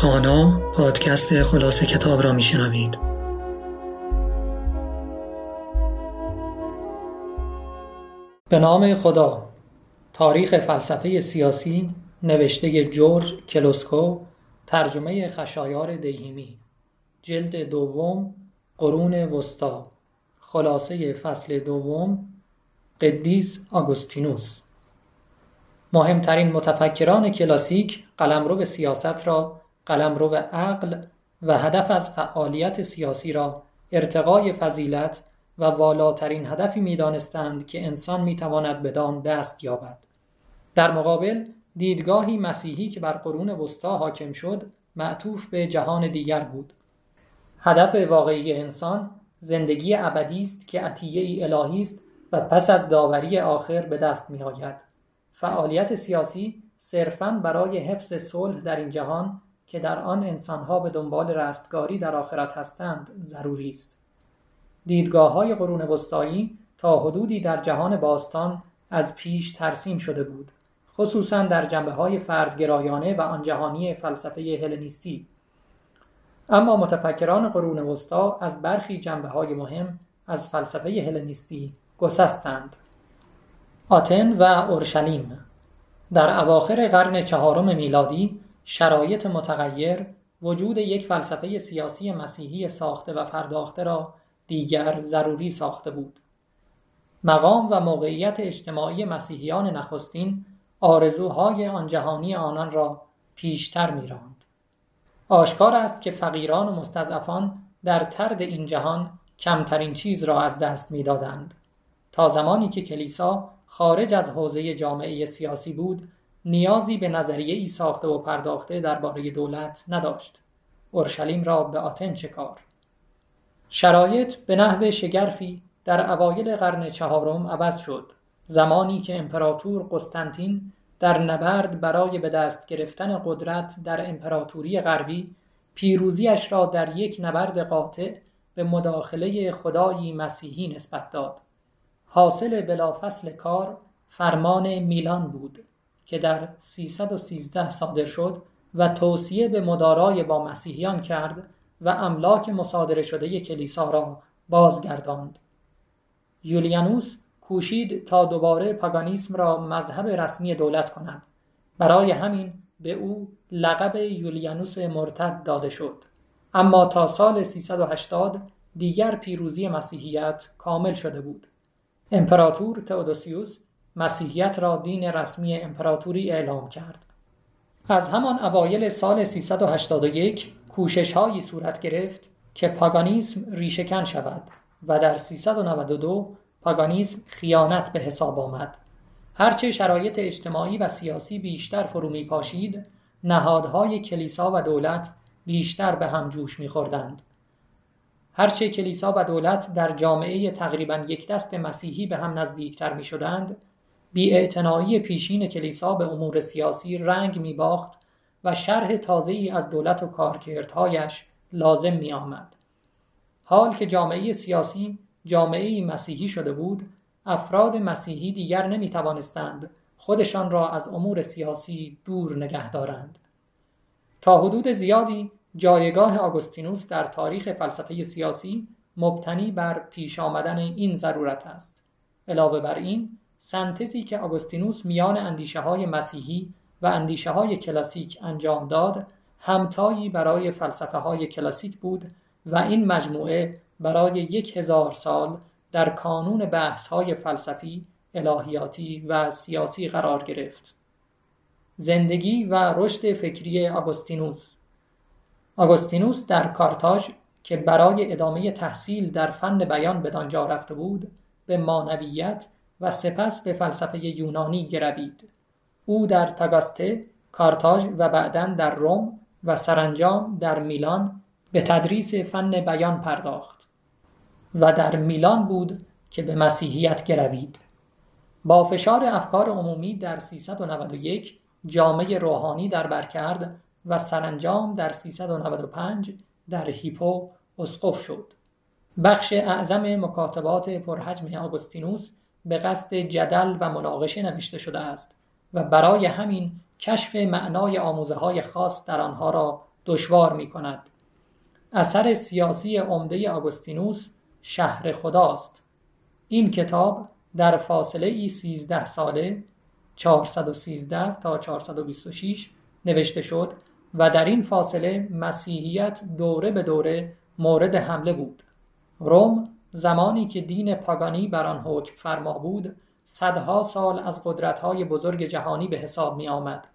خانا پادکست خلاصه کتاب را میشنوید. به نام خدا. تاریخ فلسفه سیاسی نوشته جورج کلوسکو ترجمه خشایار دیهیمی. جلد دوم قرون وسطا خلاصه فصل دوم قدیس آگوستینوس. مهمترین متفکران کلاسیک قلمرو سیاست را قلمرو عقل و هدف از فعالیت سیاسی را ارتقای فضیلت و والاترین هدفی می‌دانستند که انسان می‌تواند بدان دست یابد در مقابل دیدگاهی مسیحی که بر قرون وسطا حاکم شد معطوف به جهان دیگر بود هدف واقعی انسان زندگی ابدی است که عطیه ای الهی است و پس از داوری آخر به دست می آید. فعالیت سیاسی صرفاً برای حفظ صلح در این جهان که در آن انسانها به دنبال رستگاری در آخرت هستند ضروری است. دیدگاه های قرون وسطایی تا حدودی در جهان باستان از پیش ترسیم شده بود خصوصا در جنبه های فردگرایانه و آن جهانی فلسفه هلنیستی اما متفکران قرون وسطا از برخی جنبه های مهم از فلسفه هلنیستی گسستند آتن و اورشلیم در اواخر قرن چهارم میلادی شرایط متغیر وجود یک فلسفه سیاسی مسیحی ساخته و پرداخته را دیگر ضروری ساخته بود. مقام و موقعیت اجتماعی مسیحیان نخستین آرزوهای آن جهانی آنان را پیشتر میراند. آشکار است که فقیران و مستضعفان در ترد این جهان کمترین چیز را از دست می‌دادند. تا زمانی که کلیسا خارج از حوزه جامعه سیاسی بود نیازی به نظریه ای ساخته و پرداخته درباره دولت نداشت. اورشلیم را به آتن چه کار؟ شرایط به نحو شگرفی در اوایل قرن چهارم عوض شد. زمانی که امپراتور قسطنطین در نبرد برای به دست گرفتن قدرت در امپراتوری غربی پیروزیش را در یک نبرد قاطع به مداخله خدایی مسیحی نسبت داد. حاصل بلافصل کار فرمان میلان بود. که در 313 صادر شد و توصیه به مدارای با مسیحیان کرد و املاک مصادره شده کلیسا را بازگرداند. یولیانوس کوشید تا دوباره پاگانیسم را مذهب رسمی دولت کند. برای همین به او لقب یولیانوس مرتد داده شد. اما تا سال 380 دیگر پیروزی مسیحیت کامل شده بود. امپراتور تئودوسیوس مسیحیت را دین رسمی امپراتوری اعلام کرد از همان اوایل سال 381 کوشش هایی صورت گرفت که پاگانیسم ریشهکن شود و در 392 پاگانیسم خیانت به حساب آمد هرچه شرایط اجتماعی و سیاسی بیشتر فرو می پاشید نهادهای کلیسا و دولت بیشتر به هم جوش می خوردند. هرچه کلیسا و دولت در جامعه تقریبا یک دست مسیحی به هم نزدیکتر می شدند بی پیشین کلیسا به امور سیاسی رنگ می باخت و شرح تازه ای از دولت و کارکردهایش لازم می آمد. حال که جامعه سیاسی جامعه مسیحی شده بود افراد مسیحی دیگر نمی توانستند خودشان را از امور سیاسی دور نگه دارند. تا حدود زیادی جایگاه آگوستینوس در تاریخ فلسفه سیاسی مبتنی بر پیش آمدن این ضرورت است. علاوه بر این سنتزی که آگوستینوس میان اندیشه های مسیحی و اندیشه های کلاسیک انجام داد همتایی برای فلسفه های کلاسیک بود و این مجموعه برای یک هزار سال در کانون بحث های فلسفی، الهیاتی و سیاسی قرار گرفت. زندگی و رشد فکری آگوستینوس آگوستینوس در کارتاژ که برای ادامه تحصیل در فن بیان بدانجا رفته بود به مانویت و سپس به فلسفه یونانی گروید. او در تاگاسته کارتاژ و بعدا در روم و سرانجام در میلان به تدریس فن بیان پرداخت و در میلان بود که به مسیحیت گروید. با فشار افکار عمومی در 391 جامعه روحانی در بر کرد و سرانجام در 395 در هیپو اسقف شد. بخش اعظم مکاتبات پرحجم آگوستینوس به قصد جدل و مناقشه نوشته شده است و برای همین کشف معنای آموزه های خاص در آنها را دشوار می کند. اثر سیاسی عمده آگوستینوس شهر خداست. این کتاب در فاصله ای سیزده ساله 413 تا 426 نوشته شد و در این فاصله مسیحیت دوره به دوره مورد حمله بود. روم زمانی که دین پاگانی بر آن حکم فرما بود صدها سال از قدرت‌های بزرگ جهانی به حساب می آمد.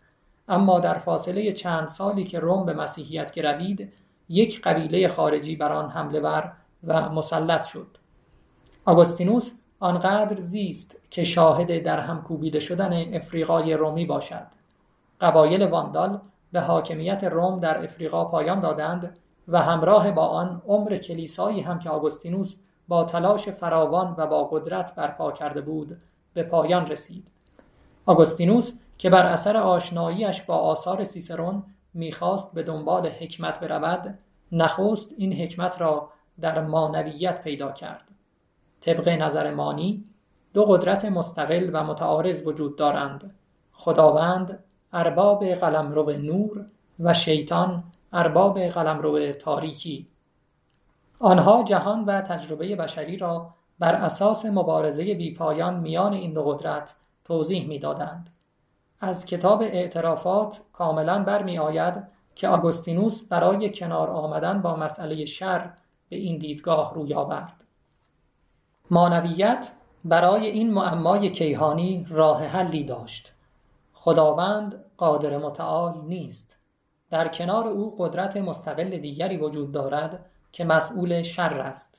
اما در فاصله چند سالی که روم به مسیحیت گروید یک قبیله خارجی بر آن حمله ور و مسلط شد آگوستینوس آنقدر زیست که شاهد در هم کوبیده شدن افریقای رومی باشد قبایل واندال به حاکمیت روم در افریقا پایان دادند و همراه با آن عمر کلیسایی هم که آگوستینوس با تلاش فراوان و با قدرت برپا کرده بود به پایان رسید. آگوستینوس که بر اثر آشناییش با آثار سیسرون می‌خواست به دنبال حکمت برود نخست این حکمت را در مانویت پیدا کرد. طبق نظر مانی دو قدرت مستقل و متعارض وجود دارند خداوند ارباب قلمرو نور و شیطان ارباب قلمرو تاریکی. آنها جهان و تجربه بشری را بر اساس مبارزه بیپایان میان این دو قدرت توضیح می‌دادند. از کتاب اعترافات کاملا برمی آید که آگوستینوس برای کنار آمدن با مسئله شر به این دیدگاه روی آورد. مانویت برای این معمای کیهانی راه حلی داشت. خداوند قادر متعال نیست. در کنار او قدرت مستقل دیگری وجود دارد که مسئول شر است.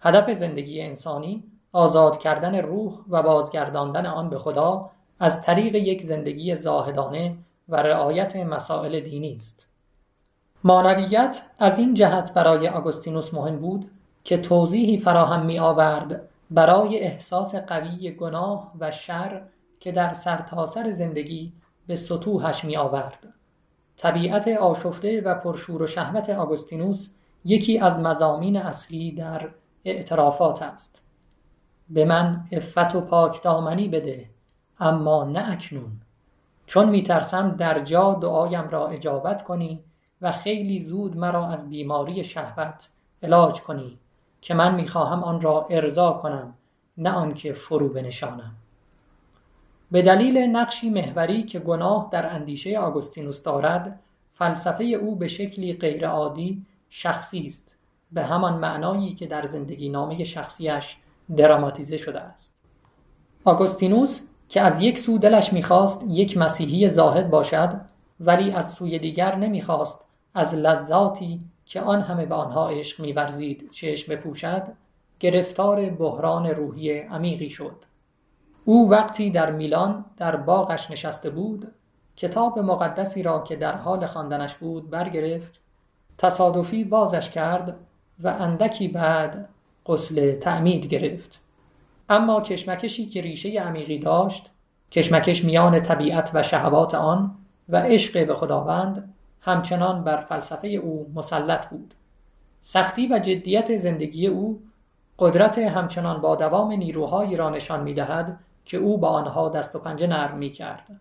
هدف زندگی انسانی آزاد کردن روح و بازگرداندن آن به خدا از طریق یک زندگی زاهدانه و رعایت مسائل دینی است. مانویت از این جهت برای آگوستینوس مهم بود که توضیحی فراهم می آورد برای احساس قوی گناه و شر که در سرتاسر زندگی به سطوحش می آورد طبیعت آشفته و پرشور و شهوت آگوستینوس یکی از مزامین اصلی در اعترافات است. به من عفت و پاکدامنی بده اما نه اکنون. چون میترسم در جا دعایم را اجابت کنی و خیلی زود مرا از بیماری شهوت علاج کنی که من می‌خواهم آن را ارضا کنم نه آنکه فرو بنشانم. به دلیل نقشی محوری که گناه در اندیشه آگوستینوس دارد فلسفه او به شکلی غیرعادی شخصی است. به همان معنایی که در زندگی نامه شخصیش دراماتیزه شده است. آگوستینوس که از یک سو دلش می‌خواست یک مسیحی زاهد باشد ولی از سوی دیگر نمی‌خواست از لذاتی که آن همه به آنها عشق میورزید چشم بپوشد گرفتار بحران روحی عمیقی شد. او وقتی در میلان در باغش نشسته بود کتاب مقدسی را که در حال خواندنش بود برگرفت تصادفی بازش کرد و اندکی بعد غسل تعمید گرفت اما کشمکشی که ریشه عمیقی داشت کشمکش میان طبیعت و شهوات آن و عشق به خداوند همچنان بر فلسفه او مسلط بود سختی و جدیت زندگی او قدرت همچنان با دوام نیروهایی را نشان می‌دهد که او با آنها دست و پنجه نرم می کرد.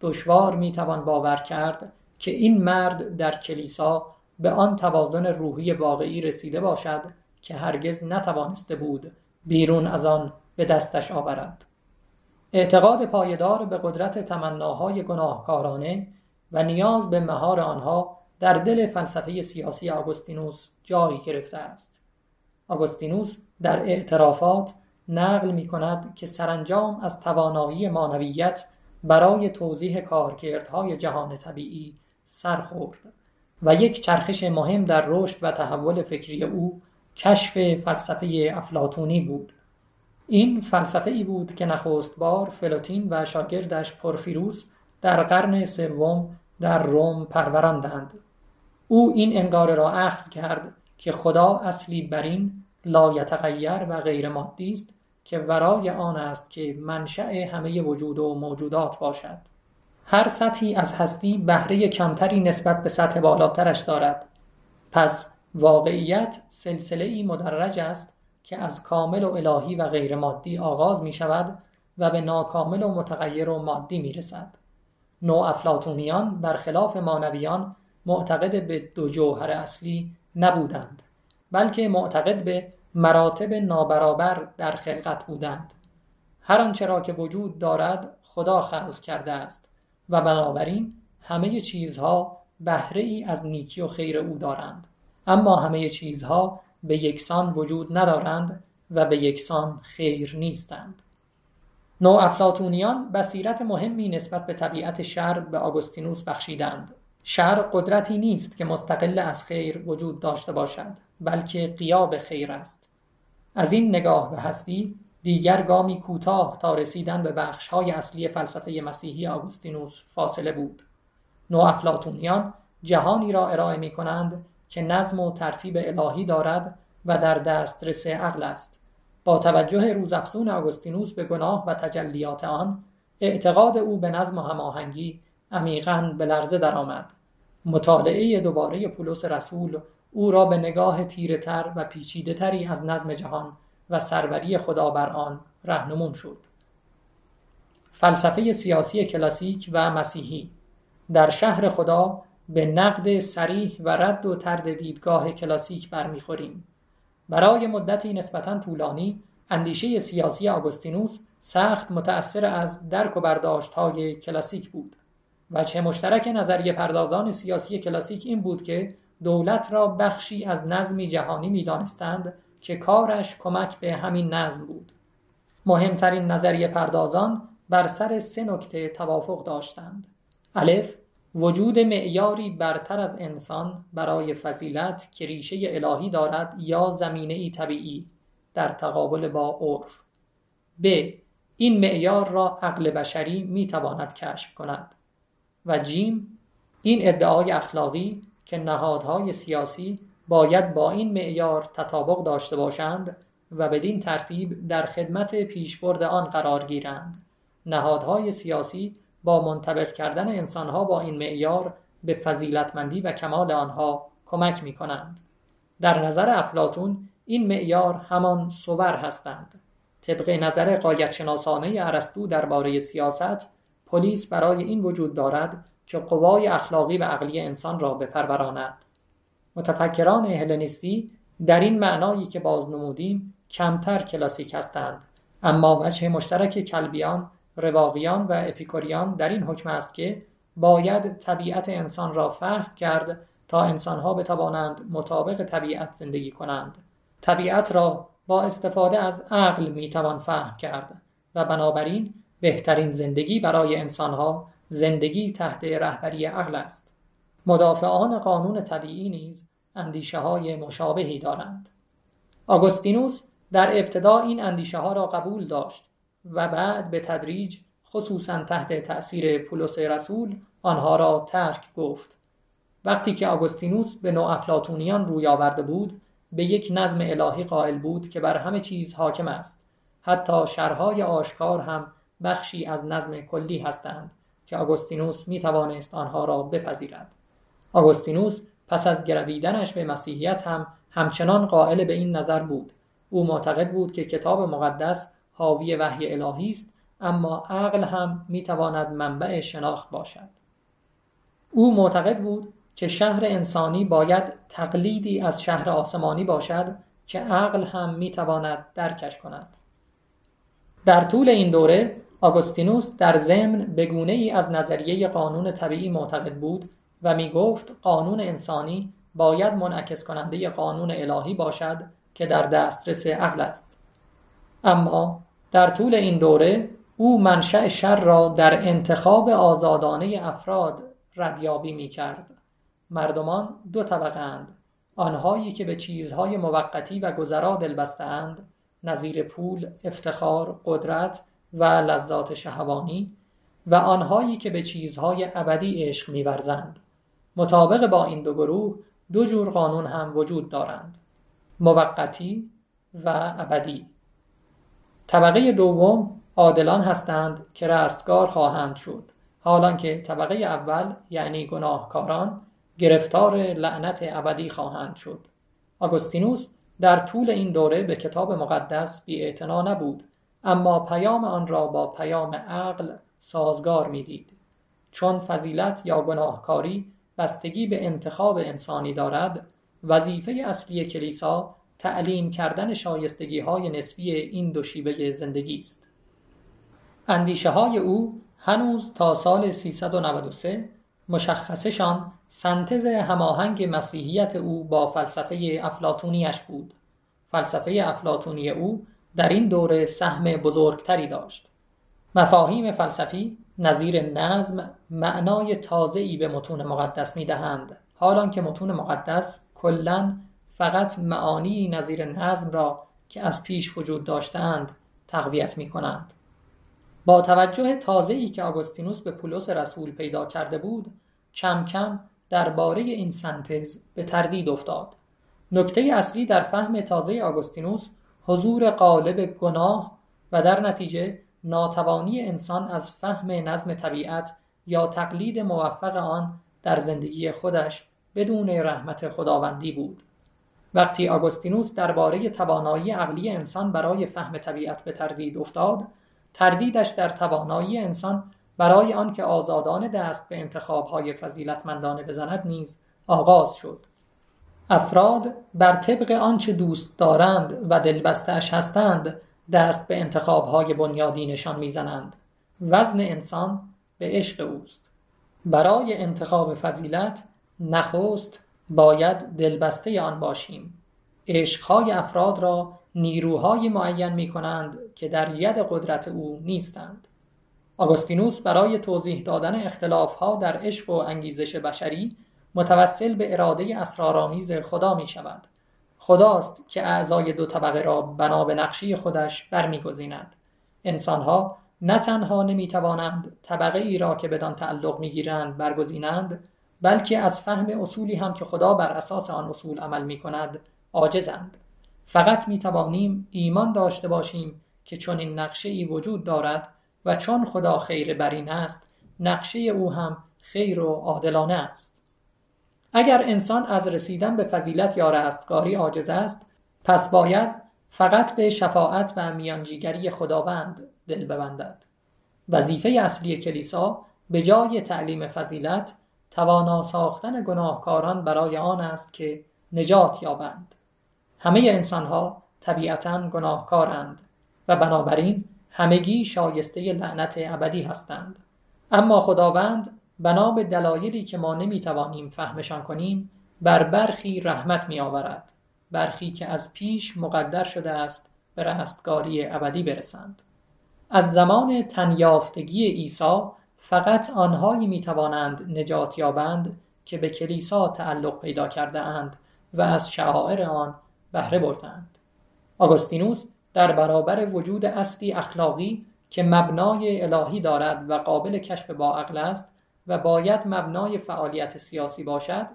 دشوار می توان باور کرد که این مرد در کلیسا به آن توازن روحی واقعی رسیده باشد که هرگز نتوانسته بود بیرون از آن به دستش آورد. اعتقاد پایدار به قدرت تمناهای گناهکارانه و نیاز به مهار آنها در دل فلسفه سیاسی آگوستینوس جایی گرفته است. آگوستینوس در اعترافات نقل می کند که سرانجام از توانایی مانویت برای توضیح کارکردهای جهان طبیعی سرخورد. و یک چرخش مهم در رشد و تحول فکری او کشف فلسفه افلاتونی بود. این فلسفه ای بود که نخست بار فلوتین و شاگردش پورفیروس در قرن سوم در روم پروراندند او این انگاره را اخذ کرد که خدا اصلی برین لایتغیر و غیر مادی است که ورای آن است که منشأ همه وجود و موجودات باشد. هر سطحی از هستی بهره کمتری نسبت به سطح بالاترش دارد. پس واقعیت سلسله ای مدرج است که از کامل و الهی و غیر مادی آغاز می شود و به ناکامل و متغیر و مادی می رسد. نو افلاتونیان برخلاف مانویان معتقد به دو جوهر اصلی نبودند بلکه معتقد به مراتب نابرابر در خلقت بودند. هر آنچه را که وجود دارد خدا خلق کرده است. و بنابراین همه چیزها بهره ای از نیکی و خیر او دارند. اما همه چیزها به یکسان وجود ندارند و به یکسان خیر نیستند. نو افلاتونیان بصیرت مهمی نسبت به طبیعت شر به آگوستینوس بخشیدند. شر قدرتی نیست که مستقل از خیر وجود داشته باشد بلکه قیاب خیر است. از این نگاه به هستی دیگر گامی کوتاه تا رسیدن به بخشهای اصلی فلسفه مسیحی آگوستینوس فاصله بود. نو افلاتونیان جهانی را ارائه می کنند که نظم و ترتیب الهی دارد و در دسترس عقل است. با توجه روزافزون آگوستینوس به گناه و تجلیات آن اعتقاد او به نظم و هماهنگی عمیقا به لرزه درآمد. مطالعه دوباره پولس رسول او را به نگاه تیرهتر و پیچیده تری از نظم جهان و سروری خدا بر آن رهنمون شد. فلسفه سیاسی کلاسیک و مسیحی در شهر خدا به نقد سریح و رد و ترد دیدگاه کلاسیک برمیخوریم. برای مدتی نسبتا طولانی اندیشه سیاسی آگوستینوس سخت متأثر از درک و برداشت های کلاسیک بود وجه مشترک نظریه پردازان سیاسی کلاسیک این بود که دولت را بخشی از نظمی جهانی می‌دانستند که کارش کمک به همین نظم بود. مهمترین نظریه پردازان بر سر سه نکته توافق داشتند. الف وجود معیاری برتر از انسان برای فضیلت که ریشه الهی دارد یا زمینه ای طبیعی در تقابل با عرف. ب این معیار را عقل بشری می‌تواند کشف کند. و جیم این ادعای اخلاقی که نهادهای سیاسی باید با این معیار تطابق داشته باشند و بدین ترتیب در خدمت پیشبرد آن قرار گیرند نهادهای سیاسی با منطبق کردن انسانها با این معیار به فضیلتمندی و کمال آنها کمک می کنند. در نظر افلاتون این معیار همان صور هستند. طبق نظر قایت شناسانه ارسطو درباره سیاست پلیس برای این وجود دارد که قوای اخلاقی و عقلی انسان را بپروراند متفکران هلنیستی در این معنایی که باز نمودیم کمتر کلاسیک هستند. اما وجه مشترک کلبیان رواقیان و اپیکوریان در این حکم است که باید طبیعت انسان را فهم کرد تا انسانها بتوانند مطابق طبیعت زندگی کنند. طبیعت را با استفاده از عقل می‌توان فهم کرد و بنابراین بهترین زندگی برای انسانها زندگی تحت رهبری عقل است. مدافعان قانون طبیعی نیز اندیشه های مشابهی دارند. آگوستینوس در ابتدا این اندیشه ها را قبول داشت و بعد به تدریج خصوصا تحت تأثیر پولس رسول آنها را ترک گفت. وقتی که آگوستینوس به افلاتونیان روی آورده بود به یک نظم الهی قائل بود که بر همه چیز حاکم است. حتی شرهای آشکار هم بخشی از نظم کلی هستند که آگوستینوس می توانست آنها را بپذیرد. آگوستینوس پس از گرویدنش به مسیحیت هم همچنان قائل به این نظر بود. او معتقد بود که کتاب مقدس حاوی وحی الهی است اما عقل هم می‌تواند منبع شناخت باشد. او معتقد بود که شهر انسانی باید تقلیدی از شهر آسمانی باشد که عقل هم می‌تواند درکش کند. در طول این دوره آگوستینوس در ضمن به گونه ای از نظریه قانون طبیعی معتقد بود و می گفت قانون انسانی باید منعکس کننده قانون الهی باشد که در دسترس عقل است اما در طول این دوره او منشأ شر را در انتخاب آزادانه افراد ردیابی می کرد. مردمان دو طبقه اند. آنهایی که به چیزهای موقتی و گذرا دل اند نظیر پول، افتخار، قدرت و لذات شهوانی و آنهایی که به چیزهای ابدی عشق میورزند مطابق با این دو گروه دو جور قانون هم وجود دارند موقتی و ابدی. طبقه دوم عادلان هستند که رستگار خواهند شد. حالان که طبقه اول یعنی گناهکاران گرفتار لعنت ابدی خواهند شد. آگوستینوس در طول این دوره به کتاب مقدس بی نبود اما پیام آن را با پیام عقل سازگار می‌دید. چون فضیلت یا گناهکاری بستگی به انتخاب انسانی دارد وظیفه اصلی کلیسا تعلیم کردن شایستگی های نسبی این دو شیوه زندگی است. اندیشه های او هنوز تا سال 393 مشخصشان سنتز هماهنگ مسیحیت او با فلسفه افلاتونیش بود. فلسفه افلاتونی او در این دوره سهم بزرگتری داشت. مفاهیم فلسفی نظیر نظم معنای تازه‌ای به متون مقدس می‌دهند حالان که متون مقدس کلا فقط معانی نظیر نظم را که از پیش وجود داشتند تقویت می کنند. با توجه تازه‌ای که آگوستینوس به پولس رسول پیدا کرده بود کم کم درباره این سنتز به تردید افتاد نکته اصلی در فهم تازه آگوستینوس حضور قالب گناه و در نتیجه ناتوانی انسان از فهم نظم طبیعت یا تقلید موفق آن در زندگی خودش بدون رحمت خداوندی بود. وقتی آگوستینوس درباره توانایی عقلی انسان برای فهم طبیعت به تردید افتاد تردیدش در توانایی انسان برای آنکه آزادانه دست به انتخابهای فضیلتمندانه بزند نیز آغاز شد. افراد بر طبق آنچه دوست دارند و دلبستهاش هستند دست به انتخابهای بنیادینشان می‌زنند. وزن انسان به عشق اوست. برای انتخاب فضیلت نخست باید دلبسته آن باشیم. عشقهای افراد را نیروهای معین می کنند که در ید قدرت او نیستند. آگوستینوس برای توضیح دادن اختلافها در عشق و انگیزش بشری متوسل به اراده اسرارآمیز خدا می شود خداست که اعضای دو طبقه را بنا به نقشه خودش برمیگزیند. انسانها نه تنها نمی‌توانند طبقه ای را که بدان تعلق می‌گیرند برگزینند بلکه از فهم اصولی هم که خدا بر اساس آن اصول عمل می کند عاجزند. فقط می توانیم ایمان داشته باشیم که چون این نقشه ای وجود دارد و چون خدا خیر برین است نقشه او هم خیر و عادلانه است. اگر انسان از رسیدن به فضیلت یا رستگاری عاجز است پس باید فقط به شفاعت و میانجیگری خداوند دل ببندد. وظیفه اصلی کلیسا به جای تعلیم فضیلت توانا ساختن گناهکاران برای آن است که نجات یابند. همه انسانها طبیعتا گناهکارند و بنابراین همگی شایسته لعنت ابدی هستند. اما خداوند بنا به دلایلی که ما نمی‌توانیم فهمشان کنیم بر برخی رحمت می آورد برخی که از پیش مقدر شده است به رستگاری ابدی برسند. از زمان تنیافتگی عیسی فقط آنهایی می توانند نجات یابند که به کلیسا تعلق پیدا کرده اند و از شعائر آن بهره بردند آگوستینوس در برابر وجود اصلی اخلاقی که مبنای الهی دارد و قابل کشف با عقل است و باید مبنای فعالیت سیاسی باشد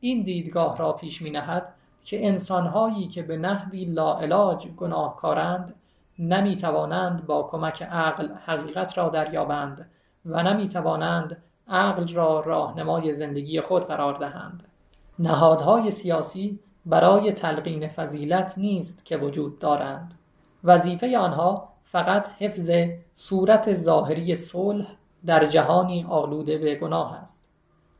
این دیدگاه را پیش می نهد که انسانهایی که به نحوی لاعلاج گناهکارند نمی توانند با کمک عقل حقیقت را دریابند و نمی توانند عقل را راهنمای زندگی خود قرار دهند. نهادهای سیاسی برای تلقین فضیلت نیست که وجود دارند. وظیفه آنها فقط حفظ صورت ظاهری صلح در جهانی آلوده به گناه است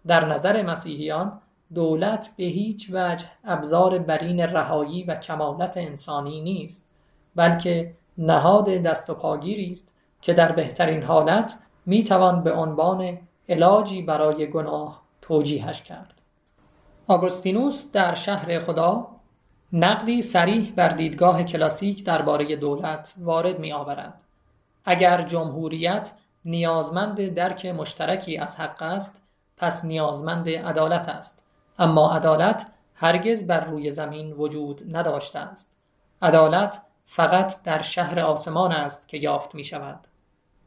در نظر مسیحیان دولت به هیچ وجه ابزار برین رهایی و کمالت انسانی نیست بلکه نهاد دست و پاگیری است که در بهترین حالت می‌توان به عنوان علاجی برای گناه توجیهش کرد آگوستینوس در شهر خدا نقدی سریح بر دیدگاه کلاسیک درباره دولت وارد می آورد. اگر جمهوریت نیازمند درک مشترکی از حق است پس نیازمند عدالت است. اما عدالت هرگز بر روی زمین وجود نداشته است. عدالت فقط در شهر آسمان است که یافت می شود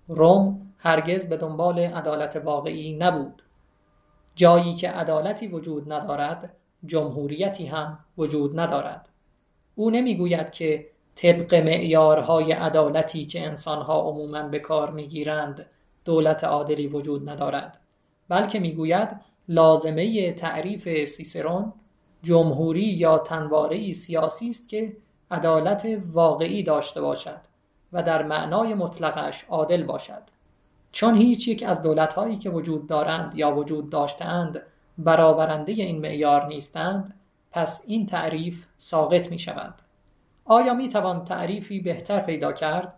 روم هرگز به دنبال عدالت واقعی نبود. جایی که عدالتی وجود ندارد جمهوریتی هم وجود ندارد. او نمی‌گوید که طبق معیارهای عدالتی که انسانها عموما به کار می‌گیرند دولت عادلی وجود ندارد. بلکه می‌گوید لازمه تعریف سیسرون جمهوری یا تنواره سیاسی است که عدالت واقعی داشته باشد و در معنای مطلقش عادل باشد. چون هیچ یک از دولتهایی که وجود دارند یا وجود داشتهاند برآورنده این معیار نیستند پس این تعریف ساقط می شود آیا می توان تعریفی بهتر پیدا کرد؟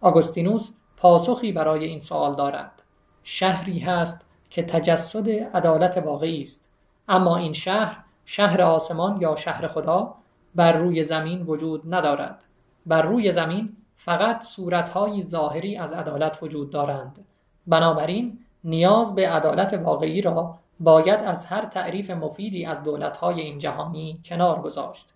آگوستینوس پاسخی برای این سوال دارد. شهری هست که تجسد عدالت واقعی است. اما این شهر شهر آسمان یا شهر خدا بر روی زمین وجود ندارد. بر روی زمین فقط صورتهایی ظاهری از عدالت وجود دارند. بنابراین نیاز به عدالت واقعی را باید از هر تعریف مفیدی از دولتهای این جهانی کنار گذاشت.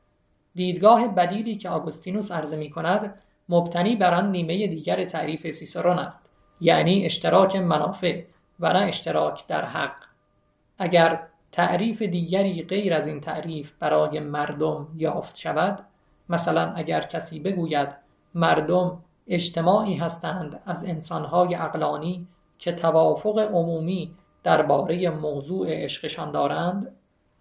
دیدگاه بدیلی که آگوستینوس عرضه می کند مبتنی بر آن نیمه دیگر تعریف سیسرون است یعنی اشتراک منافع و نه اشتراک در حق. اگر تعریف دیگری غیر از این تعریف برای مردم یافت شود مثلا اگر کسی بگوید مردم اجتماعی هستند از انسانهای اقلانی که توافق عمومی درباره موضوع عشقشان دارند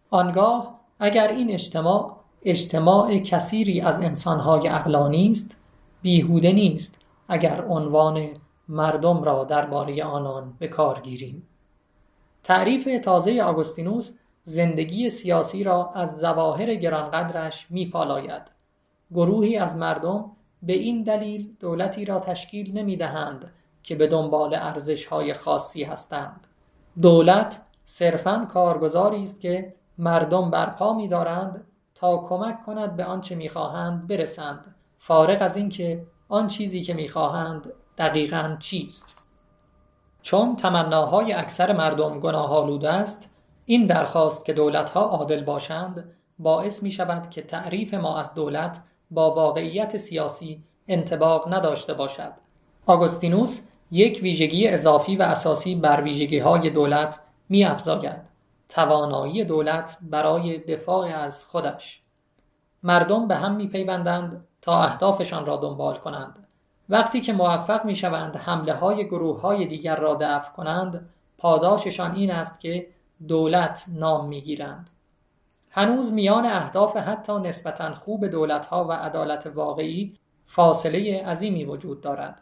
آنگاه اگر این اجتماع اجتماع کثیری از انسانهای اقلانی است بیهوده نیست اگر عنوان مردم را درباره آنان به کار گیریم. تعریف تازه آگوستینوس زندگی سیاسی را از ظواهر گرانقدرش میپالاید. گروهی از مردم به این دلیل دولتی را تشکیل نمی‌دهند که به دنبال ارزشهای خاصی هستند. دولت صرفا کارگزاری است که مردم برپا میدارند تا کمک کند به آنچه می‌خواهند برسند. فارغ از اینکه آن چیزی که می‌خواهند دقیقا چیست. چون تمناهای اکثر مردم گناه آلوده است این درخواست که دولتها عادل باشند باعث می شود که تعریف ما از دولت با واقعیت سیاسی انطباق نداشته باشد. آگوستینوس یک ویژگی اضافی و اساسی بر ویژگی های دولت می افزاید توانایی دولت برای دفاع از خودش مردم به هم می پیوندند تا اهدافشان را دنبال کنند وقتی که موفق می شوند حمله های گروه های دیگر را دفع کنند پاداششان این است که دولت نام می گیرند. هنوز میان اهداف حتی نسبتا خوب دولت ها و عدالت واقعی فاصله عظیمی وجود دارد.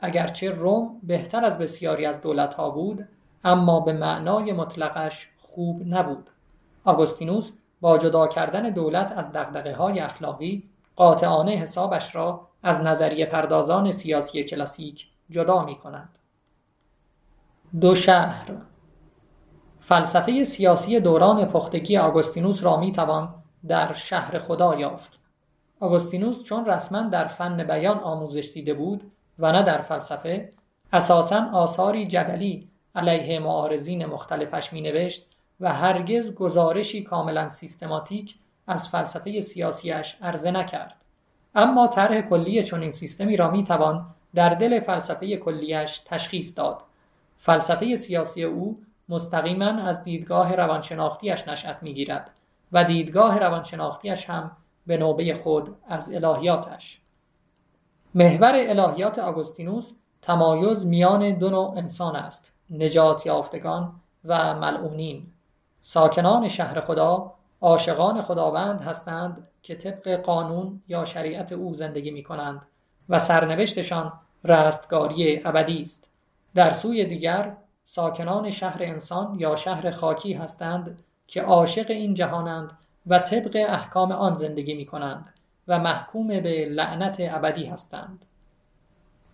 اگرچه روم بهتر از بسیاری از دولت ها بود اما به معنای مطلقش خوب نبود. آگوستینوس با جدا کردن دولت از دقدقه های اخلاقی قاطعانه حسابش را از نظریه پردازان سیاسی کلاسیک جدا می کند. دو شهر فلسفه سیاسی دوران پختگی آگوستینوس را می توان در شهر خدا یافت. آگوستینوس چون رسما در فن بیان آموزش دیده بود و نه در فلسفه اساسا آثاری جدلی علیه معارضین مختلفش می نوشت و هرگز گزارشی کاملا سیستماتیک از فلسفه سیاسیش عرضه نکرد. اما طرح کلی چنین سیستمی را می توان در دل فلسفه کلیش تشخیص داد. فلسفه سیاسی او مستقیما از دیدگاه روانشناختیش نشأت می‌گیرد و دیدگاه روانشناختیش هم به نوبه خود از الهیاتش. محور الهیات آگوستینوس تمایز میان دو نوع انسان است نجات یافتگان و ملعونین. ساکنان شهر خدا عاشقان خداوند هستند که طبق قانون یا شریعت او زندگی می کنند و سرنوشتشان رستگاری ابدی است. در سوی دیگر ساکنان شهر انسان یا شهر خاکی هستند که عاشق این جهانند و طبق احکام آن زندگی می کنند و محکوم به لعنت ابدی هستند.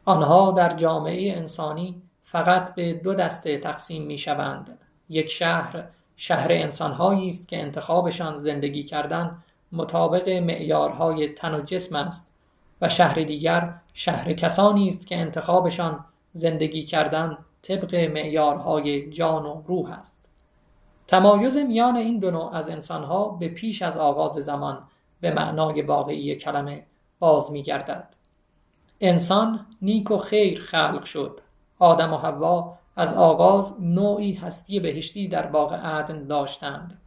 آنها در جامعه انسانی فقط به دو دسته تقسیم می شوند یک شهر شهر انسانهایی است که انتخابشان زندگی کردن مطابق معیارهای تن و جسم است و شهر دیگر شهر کسانی است که انتخابشان زندگی کردن طبق معیارهای جان و روح است تمایز میان این دو نوع از انسانها به پیش از آغاز زمان به معنای واقعی کلمه باز می گردد. انسان نیک و خیر خلق شد آدم و حوا از آغاز نوعی هستی بهشتی در باغ عدن داشتند.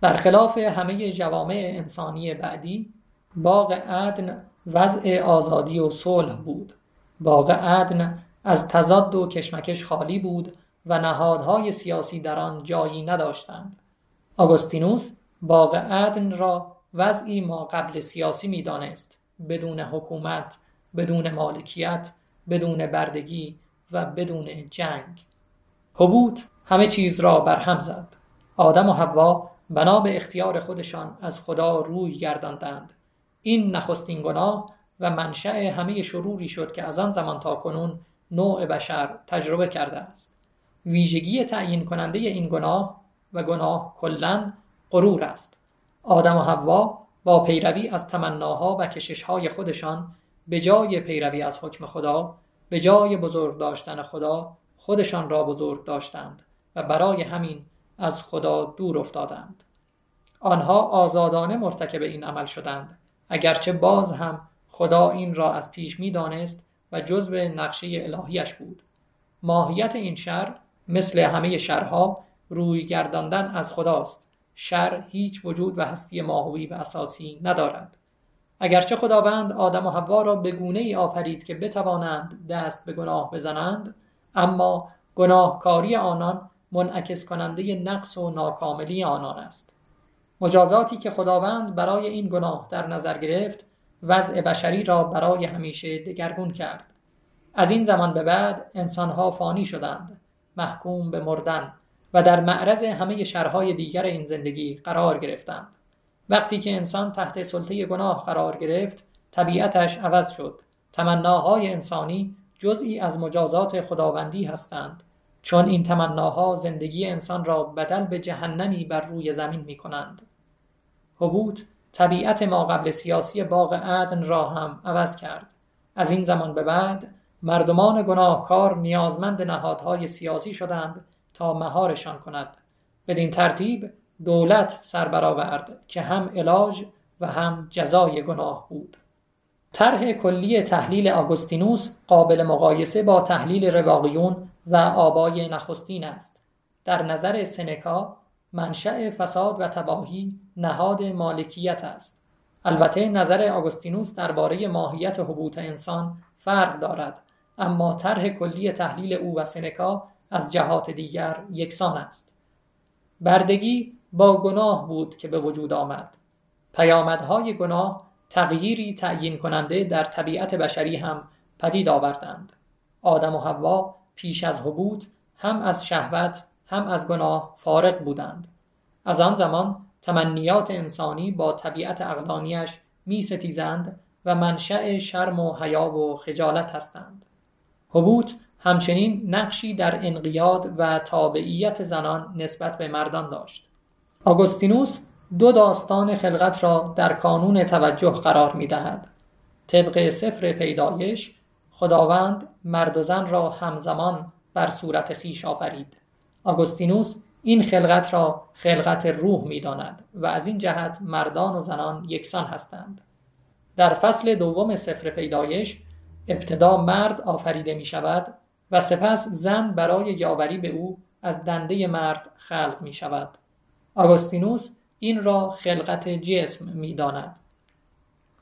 برخلاف همه جوامع انسانی بعدی باغ عدن وضع آزادی و صلح بود. باغ عدن از تضاد و کشمکش خالی بود و نهادهای سیاسی در آن جایی نداشتند. آگوستینوس باغ عدن را وضعی ما قبل سیاسی می‌دانست. بدون حکومت بدون مالکیت بدون بردگی و بدون جنگ. حبوط همه چیز را برهم زد. آدم و حوا بنا به اختیار خودشان از خدا روی گرداندند. این نخستین گناه و منشأ همه شروری شد که از آن زمان تا کنون نوع بشر تجربه کرده است. ویژگی تعیین کننده این گناه و گناه کلا غرور است. آدم و حوا با پیروی از تمناها و کششهای خودشان به جای پیروی از حکم خدا به جای بزرگ داشتن خدا خودشان را بزرگ داشتند و برای همین از خدا دور افتادند. آنها آزادانه مرتکب این عمل شدند اگرچه باز هم خدا این را از پیش می دانست و جزو نقشه الهیش بود. ماهیت این شر مثل همه شرها روی گرداندن از خداست. شر هیچ وجود و هستی ماهوی و اساسی ندارد. اگرچه خداوند آدم و حوا را به گونه ای آفرید که بتوانند دست به گناه بزنند اما گناهکاری آنان منعکس کننده نقص و ناکاملی آنان است. مجازاتی که خداوند برای این گناه در نظر گرفت وضع بشری را برای همیشه دگرگون کرد. از این زمان به بعد انسانها فانی شدند محکوم به مردن و در معرض همه شرهای دیگر این زندگی قرار گرفتند. وقتی که انسان تحت سلطه گناه قرار گرفت طبیعتش عوض شد. تمناهای انسانی جزئی از مجازات خداوندی هستند چون این تمناها زندگی انسان را بدل به جهنمی بر روی زمین می کنند. حبوط طبیعت ما قبل سیاسی باغ عدن را هم عوض کرد. از این زمان به بعد مردمان گناهکار نیازمند نهادهای سیاسی شدند تا مهارشان کند. بدین ترتیب دولت سر برآورد که هم علاج و هم جزای گناه بود. طرح کلی تحلیل آگوستینوس قابل مقایسه با تحلیل رواقیون و آبای نخستین است. در نظر سنکا منشأ فساد و تباهی نهاد مالکیت است. البته نظر آگوستینوس درباره ماهیت حبوط انسان فرق دارد اما طرح کلی تحلیل او و سنکا از جهات دیگر یکسان است. بردگی با گناه بود که به وجود آمد. پیامدهای گناه تغییری تعیین کننده در طبیعت بشری هم پدید آوردند. آدم و حوا پیش از حبوط هم از شهوت هم از گناه فارغ بودند. از آن زمان تمنیات انسانی با طبیعت اقلانیش می ستیزند و منشأ شرم و حیا و خجالت هستند. حبوط همچنین نقشی در انقیاد و تابعیت زنان نسبت به مردان داشت. آگوستینوس دو داستان خلقت را در کانون توجه قرار می دهد. طبق سفر پیدایش خداوند مرد و زن را همزمان بر صورت خیش آفرید. آگوستینوس این خلقت را خلقت روح می داند و از این جهت مردان و زنان یکسان هستند. در فصل دوم سفر پیدایش ابتدا مرد آفریده می شود و سپس زن برای یاوری به او از دنده مرد خلق می شود آگوستینوس این را خلقت جسم می داند.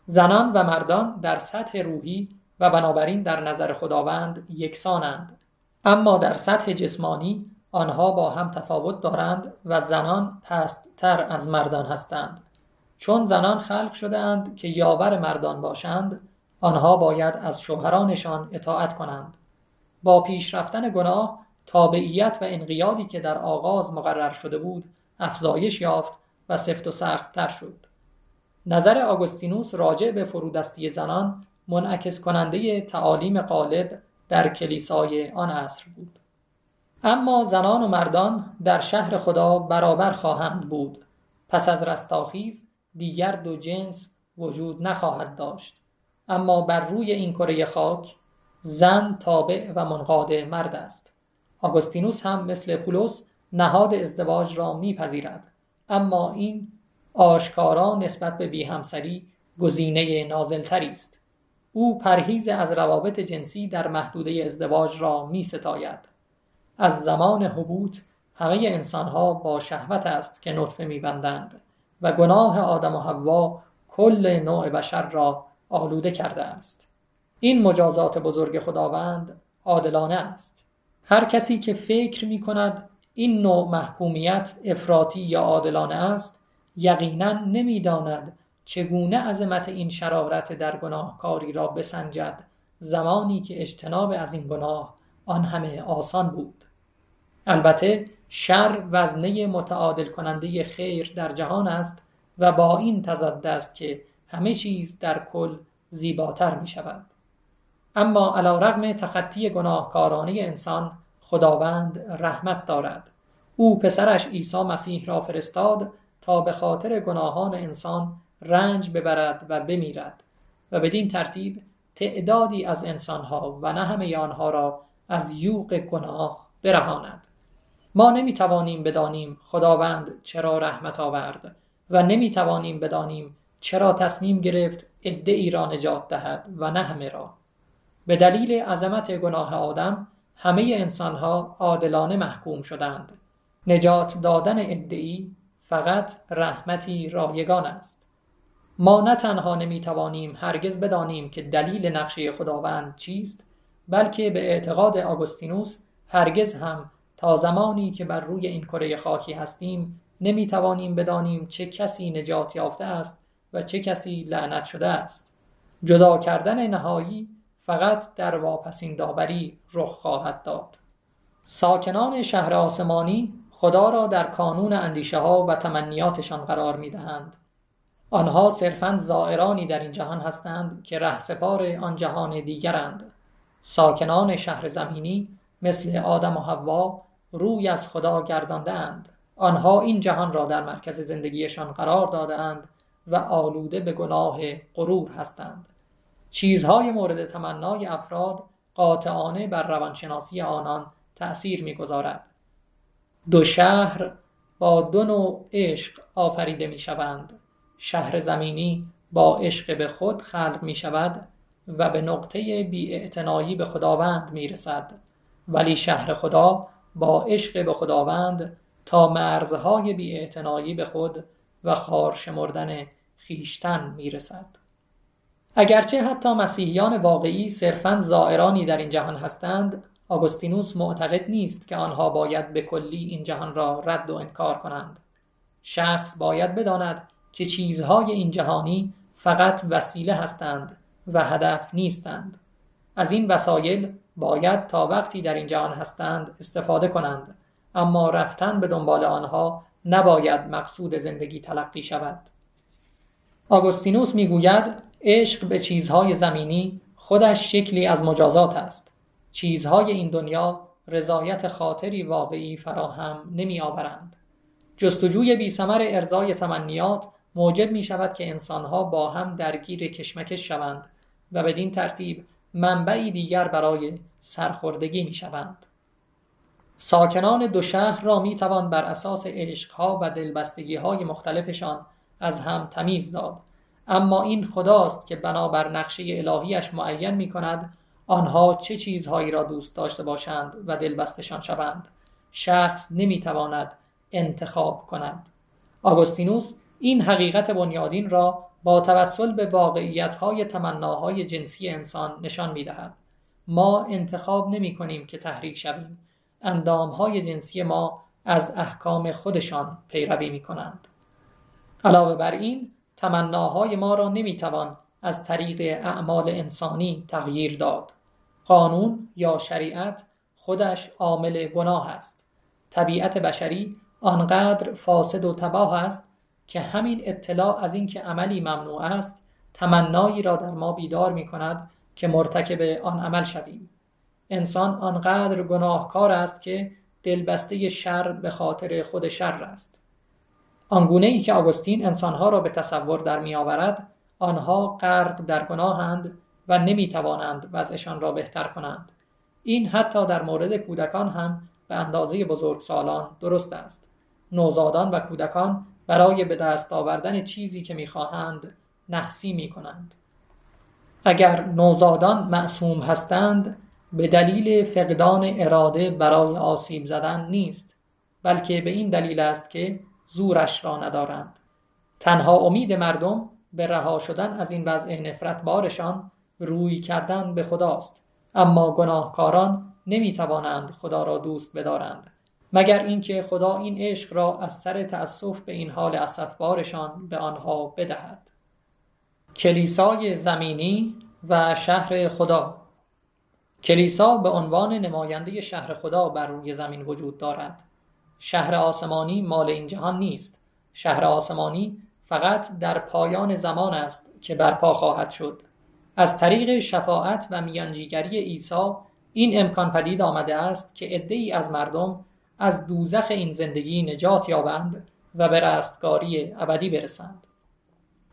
زنان و مردان در سطح روحی و بنابراین در نظر خداوند یکسانند. اما در سطح جسمانی آنها با هم تفاوت دارند و زنان پستتر از مردان هستند. چون زنان خلق شدهاند که یاور مردان باشند آنها باید از شوهرانشان اطاعت کنند. با پیش رفتن گناه تابعیت و انقیادی که در آغاز مقرر شده بود افزایش یافت و سفت و سخت تر شد. نظر آگوستینوس راجع به فرودستی زنان منعکس کننده تعالیم غالب در کلیسای آن عصر بود. اما زنان و مردان در شهر خدا برابر خواهند بود. پس از رستاخیز دیگر دو جنس وجود نخواهد داشت. اما بر روی این کره خاک زن تابع و منقاد مرد است. آگوستینوس هم مثل پولس نهاد ازدواج را میپذیرد. اما این آشکارا نسبت به بیهمسری گزینه نازلتری است. او پرهیز از روابط جنسی در محدوده ازدواج را می ستاید. از زمان حبوط همه انسانها با شهوت است که نطفه میبندند و گناه آدم و حوا کل نوع بشر را آلوده کرده است. این مجازات بزرگ خداوند عادلانه است. هر کسی که فکر می کند این نوع محکومیت افراطی یا عادلانه است؟ یقینا نمی‌داند چگونه عظمت این شرارت در گناهکاری را بسنجد زمانی که اجتناب از این گناه آن همه آسان بود. البته شر وزنه متعادل کننده خیر در جهان است و با این تضاد است که همه چیز در کل زیباتر می شود اما علا رغم تخطی گناهکارانه انسان خداوند رحمت دارد. او پسرش عیسی مسیح را فرستاد تا به خاطر گناهان انسان رنج ببرد و بمیرد و بدین ترتیب تعدادی از انسانها و نه همه آنها را از یوق گناه برهاند. ما نمی‌توانیم بدانیم خداوند چرا رحمت آورد و نمی‌توانیم بدانیم چرا تصمیم گرفت عده ای را نجات دهد و نه همه را. به دلیل عظمت گناه آدم همه انسانها عادلانه محکوم شدند. نجات دادن ای فقط رحمتی رایگان است. ما نه تنها نمی‌توانیم هرگز بدانیم که دلیل نقشه خداوند چیست بلکه به اعتقاد آگوستینوس هرگز هم تا زمانی که بر روی این کره خاکی هستیم نمی‌توانیم بدانیم چه کسی نجات یافته است و چه کسی لعنت شده است. جدا کردن نهایی فقط در واپسین داوری رخ خواهد داد ساکنان شهر آسمانی خدا را در کانون اندیشه ها و تمنیاتشان قرار می دهند. آنها صرفا زائرانی در این جهان هستند که رهسپار آن جهان دیگرند ساکنان شهر زمینی مثل آدم و حوا روی از خدا گردانده اند. آنها این جهان را در مرکز زندگیشان قرار داده اند و آلوده به گناه غرور هستند. چیزهای مورد تمنای افراد قاطعانه بر روانشناسی آنان تأثیر می‌گذارد. دو شهر با دو نوع عشق آفریده می شوند. شهر زمینی با عشق به خود خلق می شود و به نقطه بی به خداوند می رسد. ولی شهر خدا با عشق به خداوند تا مرزهای بی به خود و خار شمردن خیشتن می رسد. اگرچه حتی مسیحیان واقعی صرفا زائرانی در این جهان هستند آگوستینوس معتقد نیست که آنها باید به کلی این جهان را رد و انکار کنند. شخص باید بداند که چیزهای این جهانی فقط وسیله هستند و هدف نیستند. از این وسایل باید تا وقتی در این جهان هستند استفاده کنند اما رفتن به دنبال آنها نباید مقصود زندگی تلقی شود. آگوستینوس می‌گوید عشق به چیزهای زمینی خودش شکلی از مجازات است چیزهای این دنیا رضایت خاطری واقعی فراهم نمی آورند. جستجوی بی سمر ارزای تمنیات موجب می شود که انسانها با هم درگیر کشمکش شوند و بدین ترتیب منبعی دیگر برای سرخوردگی می شوند. ساکنان دو شهر را می توان بر اساس عشقها و دلبستگیهای مختلفشان از هم تمیز داد اما این خداست که بنابر نقشه الهیش معین می کند آنها چه چیزهایی را دوست داشته باشند و دلبستشان شوند؟ شخص نمی‌تواند انتخاب کند. آگوستینوس این حقیقت بنیادین را با توسل به واقعیتهای تمناهای جنسی انسان نشان می‌دهد. ما انتخاب نمی کنیم که تحریک شویم. اندامهای جنسی ما از احکام خودشان پیروی می کنند علاوه بر این تمناهای ما را نمی‌توان از طریق اعمال انسانی تغییر داد. قانون یا شریعت خودش عامل گناه است. طبیعت بشری آنقدر فاسد و تباه است که همین اطلاع از اینکه عملی ممنوع است تمنایی را در ما بیدار می کند که مرتکب آن عمل شویم. انسان آنقدر گناهکار است که دلبسته شر به خاطر خود شر است. آنگونه ای که آگوستین انسانها را به تصور در می آورد آنها غرق در گناهند و نمی توانند وضعشان را بهتر کنند این حتی در مورد کودکان هم به اندازه بزرگسالان درست است نوزادان و کودکان برای به دست آوردن چیزی که می‌خواهند نحسی می کنند. اگر نوزادان معصوم هستند به دلیل فقدان اراده برای آسیب زدن نیست بلکه به این دلیل است که زورش را ندارند. تنها امید مردم به رها شدن از این وضع نفرت بارشان روی کردن به خداست. اما گناهکاران نمی توانند خدا را دوست بدارند. مگر اینکه خدا این عشق را از سر تأسف به این حال اسفبارشان به آنها بدهد. کلیسای زمینی و شهر خدا. کلیسا به عنوان نماینده شهر خدا بر روی زمین وجود دارد. شهر آسمانی مال این جهان نیست. شهر آسمانی فقط در پایان زمان است که برپا خواهد شد. از طریق شفاعت و میانجیگری عیسی این امکان پدید آمده است که عدهای از مردم از دوزخ این زندگی نجات یابند و به رستگاری ابدی برسند.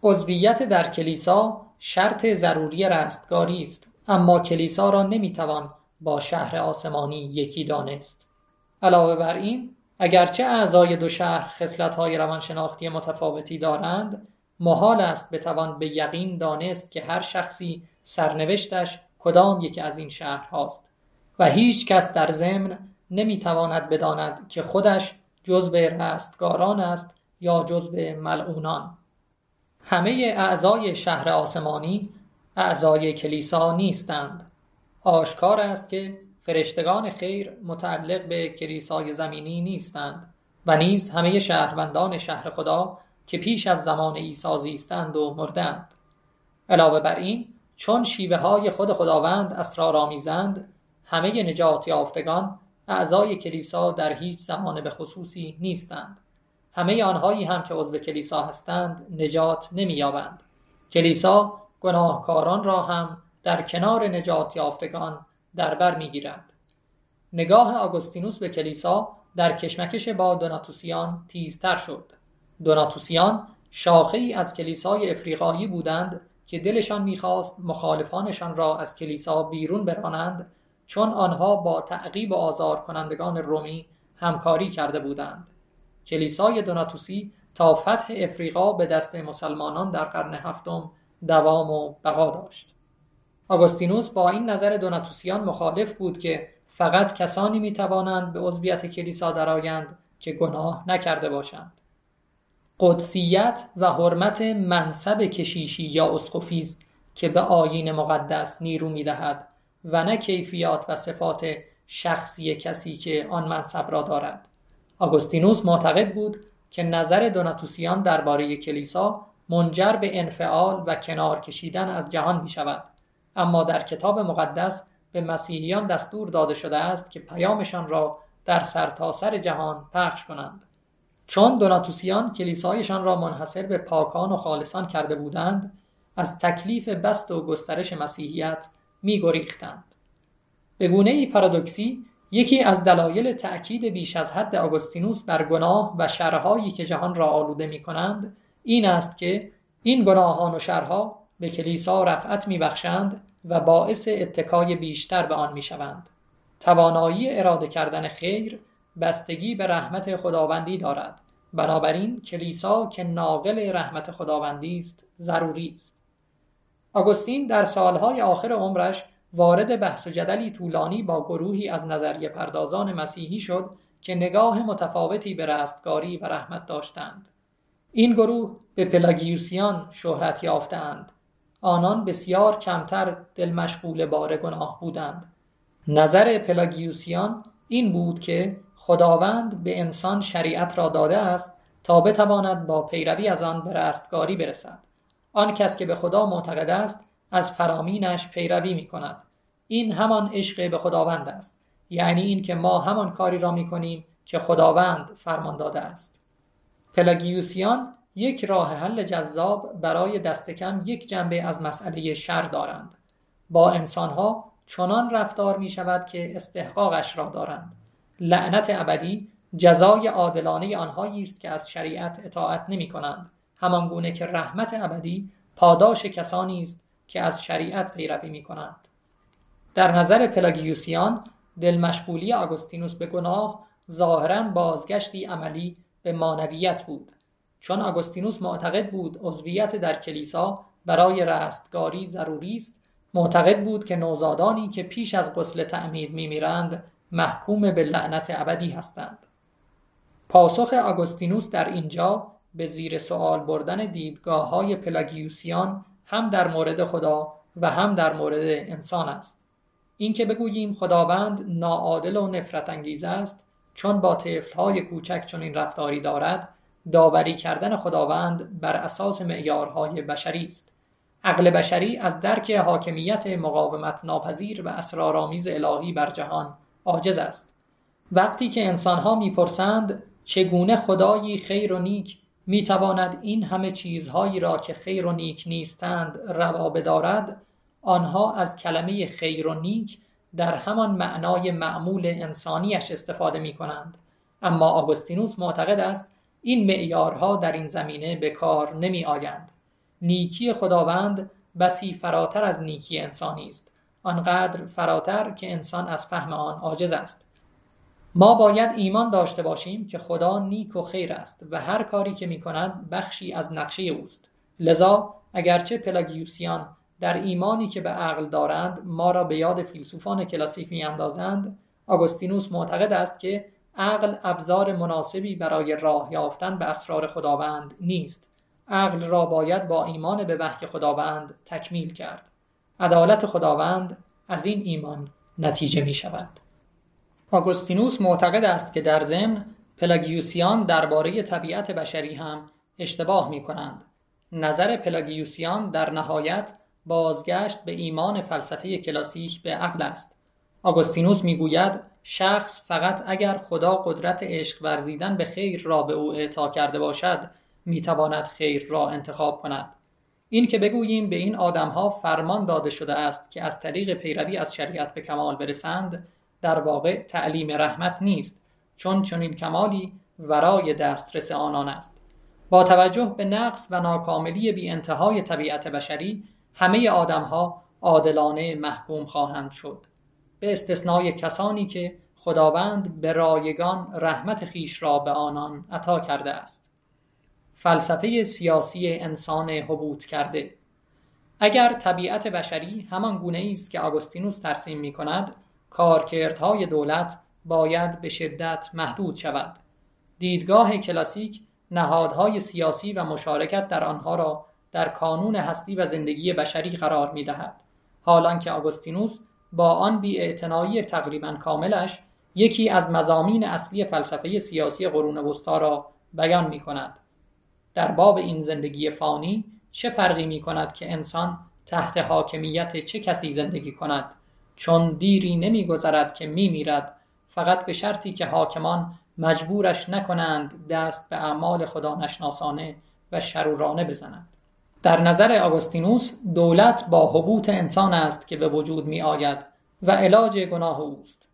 عضویت در کلیسا شرط ضروری رستگاری است اما کلیسا را نمی‌توان با شهر آسمانی یکی دانست. علاوه بر این اگرچه اعضای دو شهر خصلت‌های روانشناختی متفاوتی دارند محال است بتوان به یقین دانست که هر شخصی سرنوشتش کدام یکی از این شهرهاست و هیچ کس در ضمن نمی‌تواند بداند که خودش جزو رستگاران است یا جزو ملعونان. همه اعضای شهر آسمانی اعضای کلیسا نیستند. آشکار است که فرشتگان خیر متعلق به کلیسای زمینی نیستند و نیز همه شهروندان شهر خدا که پیش از زمان عیسی زیستند و مردند. علاوه بر این چون شیوه های خود خداوند اسرارآمیزند همه نجات یافتگان اعضای کلیسا در هیچ زمان به خصوصی نیستند. همه آنهایی هم که عضو کلیسا هستند نجات نمییابند. کلیسا گناهکاران را هم در کنار نجات یافتگان در بر می‌گیرد نگاه آگوستینوس به کلیسا در کشمکش با دوناتوسیان تیزتر شد. دوناتوسیان شاخه ای از کلیسای افریقایی بودند که دلشان می‌خواست مخالفانشان را از کلیسا بیرون برانند چون آنها با تعقیب و آزار کنندگان رومی همکاری کرده بودند. کلیسای دوناتوسی تا فتح افریقا به دست مسلمانان در قرن هفتم دوام و بقا داشت. آگوستینوس با این نظر دوناتوسیان مخالف بود که فقط کسانی می‌توانند به عضویت کلیسا درآیند که گناه نکرده باشند. قدسیت و حرمت منصب کشیشی یا اسقفی است که به آیین مقدس نیرو می‌دهد و نه کیفیات و صفات شخصی کسی که آن منصب را دارد. آگوستینوس معتقد بود که نظر دوناتوسیان درباره کلیسا منجر به انفعال و کنار کشیدن از جهان می شود اما در کتاب مقدس به مسیحیان دستور داده شده است که پیامشان را در سرتاسر سر جهان پخش کنند چون دوناتوسیان کلیسایشان را منحصر به پاکان و خالصان کرده بودند از تکلیف بست و گسترش مسیحیت می گریختند. به گونه ای پارادوکسی یکی از دلایل تأکید بیش از حد آگوستینوس بر گناه و شرهایی که جهان را آلوده می کنند این است که این گناهان و شرها به کلیسا رفعت می بخشند و باعث اتکای بیشتر به آن می شوند. توانایی اراده کردن خیر بستگی به رحمت خداوندی دارد. بنابراین کلیسا که ناقل رحمت خداوندی است ضروری است. آگوستین در سالهای آخر عمرش وارد بحث و جدلی طولانی با گروهی از نظریه پردازان مسیحی شد که نگاه متفاوتی به رستگاری و رحمت داشتند. این گروه به پلاگیوسیان شهرت یافتند آنان بسیار کمتر دل مشغول بار گناه بودند. نظر پلاگیوسیان این بود که خداوند به انسان شریعت را داده است تا بتواند با پیروی از آن به رستگاری برسد. آن کس که به خدا معتقد است از فرامینش پیروی می کند این همان عشق به خداوند است. یعنی این که ما همان کاری را می کنیم که خداوند فرمان داده است. پلاگیوسیان یک راه حل جذاب برای دست کم یک جنبه از مسئله شر دارند. با انسانها چنان رفتار می شود که استحقاقش را دارند. لعنت ابدی جزای عادلانه آنهایی است که از شریعت اطاعت نمی کنند همان گونه که رحمت ابدی پاداش کسانی است که از شریعت پیروی می کنند در نظر پلاگیوسیان دلمشغولی آگوستینوس به گناه ظاهرا بازگشتی عملی به مانویت بود. چون آگوستینوس معتقد بود عضویت در کلیسا برای رستگاری ضروری است معتقد بود که نوزادانی که پیش از غسل تعمید میمیرند محکوم به لعنت ابدی هستند. پاسخ آگوستینوس در اینجا به زیر سوال بردن دیدگاه های پلاگیوسیان هم در مورد خدا و هم در مورد انسان است. اینکه بگوییم خداوند ناعادل و نفرت انگیز است چون با های کوچک چنین رفتاری دارد داوری کردن خداوند بر اساس معیارهای بشری است. عقل بشری از درک حاکمیت مقاومت ناپذیر و اسرارآمیز الهی بر جهان عاجز است. وقتی که انسانها می‌پرسند چگونه خدایی خیر و نیک می‌تواند این همه چیزهایی را که خیر و نیک نیستند روا بدارد آنها از کلمه خیر و نیک در همان معنای معمول انسانیش استفاده می کنند اما آگوستینوس معتقد است این معیارها در این زمینه به کار نمی آیند. نیکی خداوند بسی فراتر از نیکی انسانی است. آنقدر فراتر که انسان از فهم آن عاجز است. ما باید ایمان داشته باشیم که خدا نیک و خیر است و هر کاری که می کند بخشی از نقشه اوست. لذا اگرچه پلاگیوسیان در ایمانی که به عقل دارند ما را به یاد فیلسوفان کلاسیک می اندازند آگوستینوس معتقد است که عقل ابزار مناسبی برای راه یافتن به اسرار خداوند نیست عقل را باید با ایمان به وحی خداوند تکمیل کرد عدالت خداوند از این ایمان نتیجه می شود آگوستینوس معتقد است که در ضمن پلاگیوسیان درباره طبیعت بشری هم اشتباه می کنند. نظر پلاگیوسیان در نهایت بازگشت به ایمان فلسفه کلاسیک به عقل است. آگوستینوس می‌گوید شخص فقط اگر خدا قدرت عشق ورزیدن به خیر را به او اعطا کرده باشد می‌تواند خیر را انتخاب کند. این که بگوییم به این آدمها فرمان داده شده است که از طریق پیروی از شریعت به کمال برسند در واقع تعلیم رحمت نیست چون چنین کمالی ورای دسترس آنان است با توجه به نقص و ناکاملی بی انتهای طبیعت بشری همه آدمها عادلانه محکوم خواهند شد به استثنای کسانی که خداوند به رایگان رحمت خیش را به آنان عطا کرده است. فلسفه سیاسی انسان حبوط کرده. اگر طبیعت بشری همان گونه است که آگوستینوس ترسیم می کند کارکردهای دولت باید به شدت محدود شود. دیدگاه کلاسیک نهادهای سیاسی و مشارکت در آنها را در کانون هستی و زندگی بشری قرار می دهد. حالان که آگوستینوس با آن بیاعتنایی تقریبا کاملش یکی از مزامین اصلی فلسفه سیاسی قرون وسطا را بیان می کند در باب این زندگی فانی چه فرقی می کند که انسان تحت حاکمیت چه کسی زندگی کند؟ چون دیری نمیگذرد که میمیرد فقط به شرطی که حاکمان مجبورش نکنند دست به اعمال خدا نشناسانه و شرورانه بزنند. در نظر آگوستینوس دولت با حبوط انسان است که به وجود می آید و علاج گناه اوست.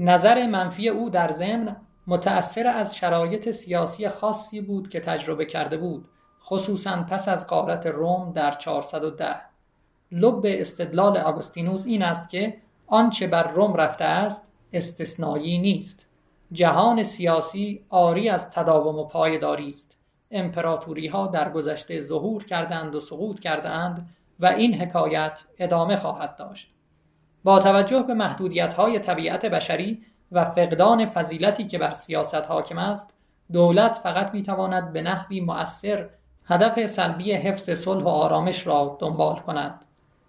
نظر منفی او در ضمن متأثر از شرایط سیاسی خاصی بود که تجربه کرده بود خصوصا پس از قارت روم در 410 لب استدلال آگوستینوس این است که آنچه بر روم رفته است استثنایی نیست. جهان سیاسی آری از تداوم و پایداری است. امپراتوری ها در گذشته ظهور کردند و سقوط کردند و این حکایت ادامه خواهد داشت. با توجه به محدودیت های طبیعت بشری و فقدان فضیلتی که بر سیاست حاکم است دولت فقط می‌تواند به نحوی مؤثر هدف سلبی حفظ صلح و آرامش را دنبال کند.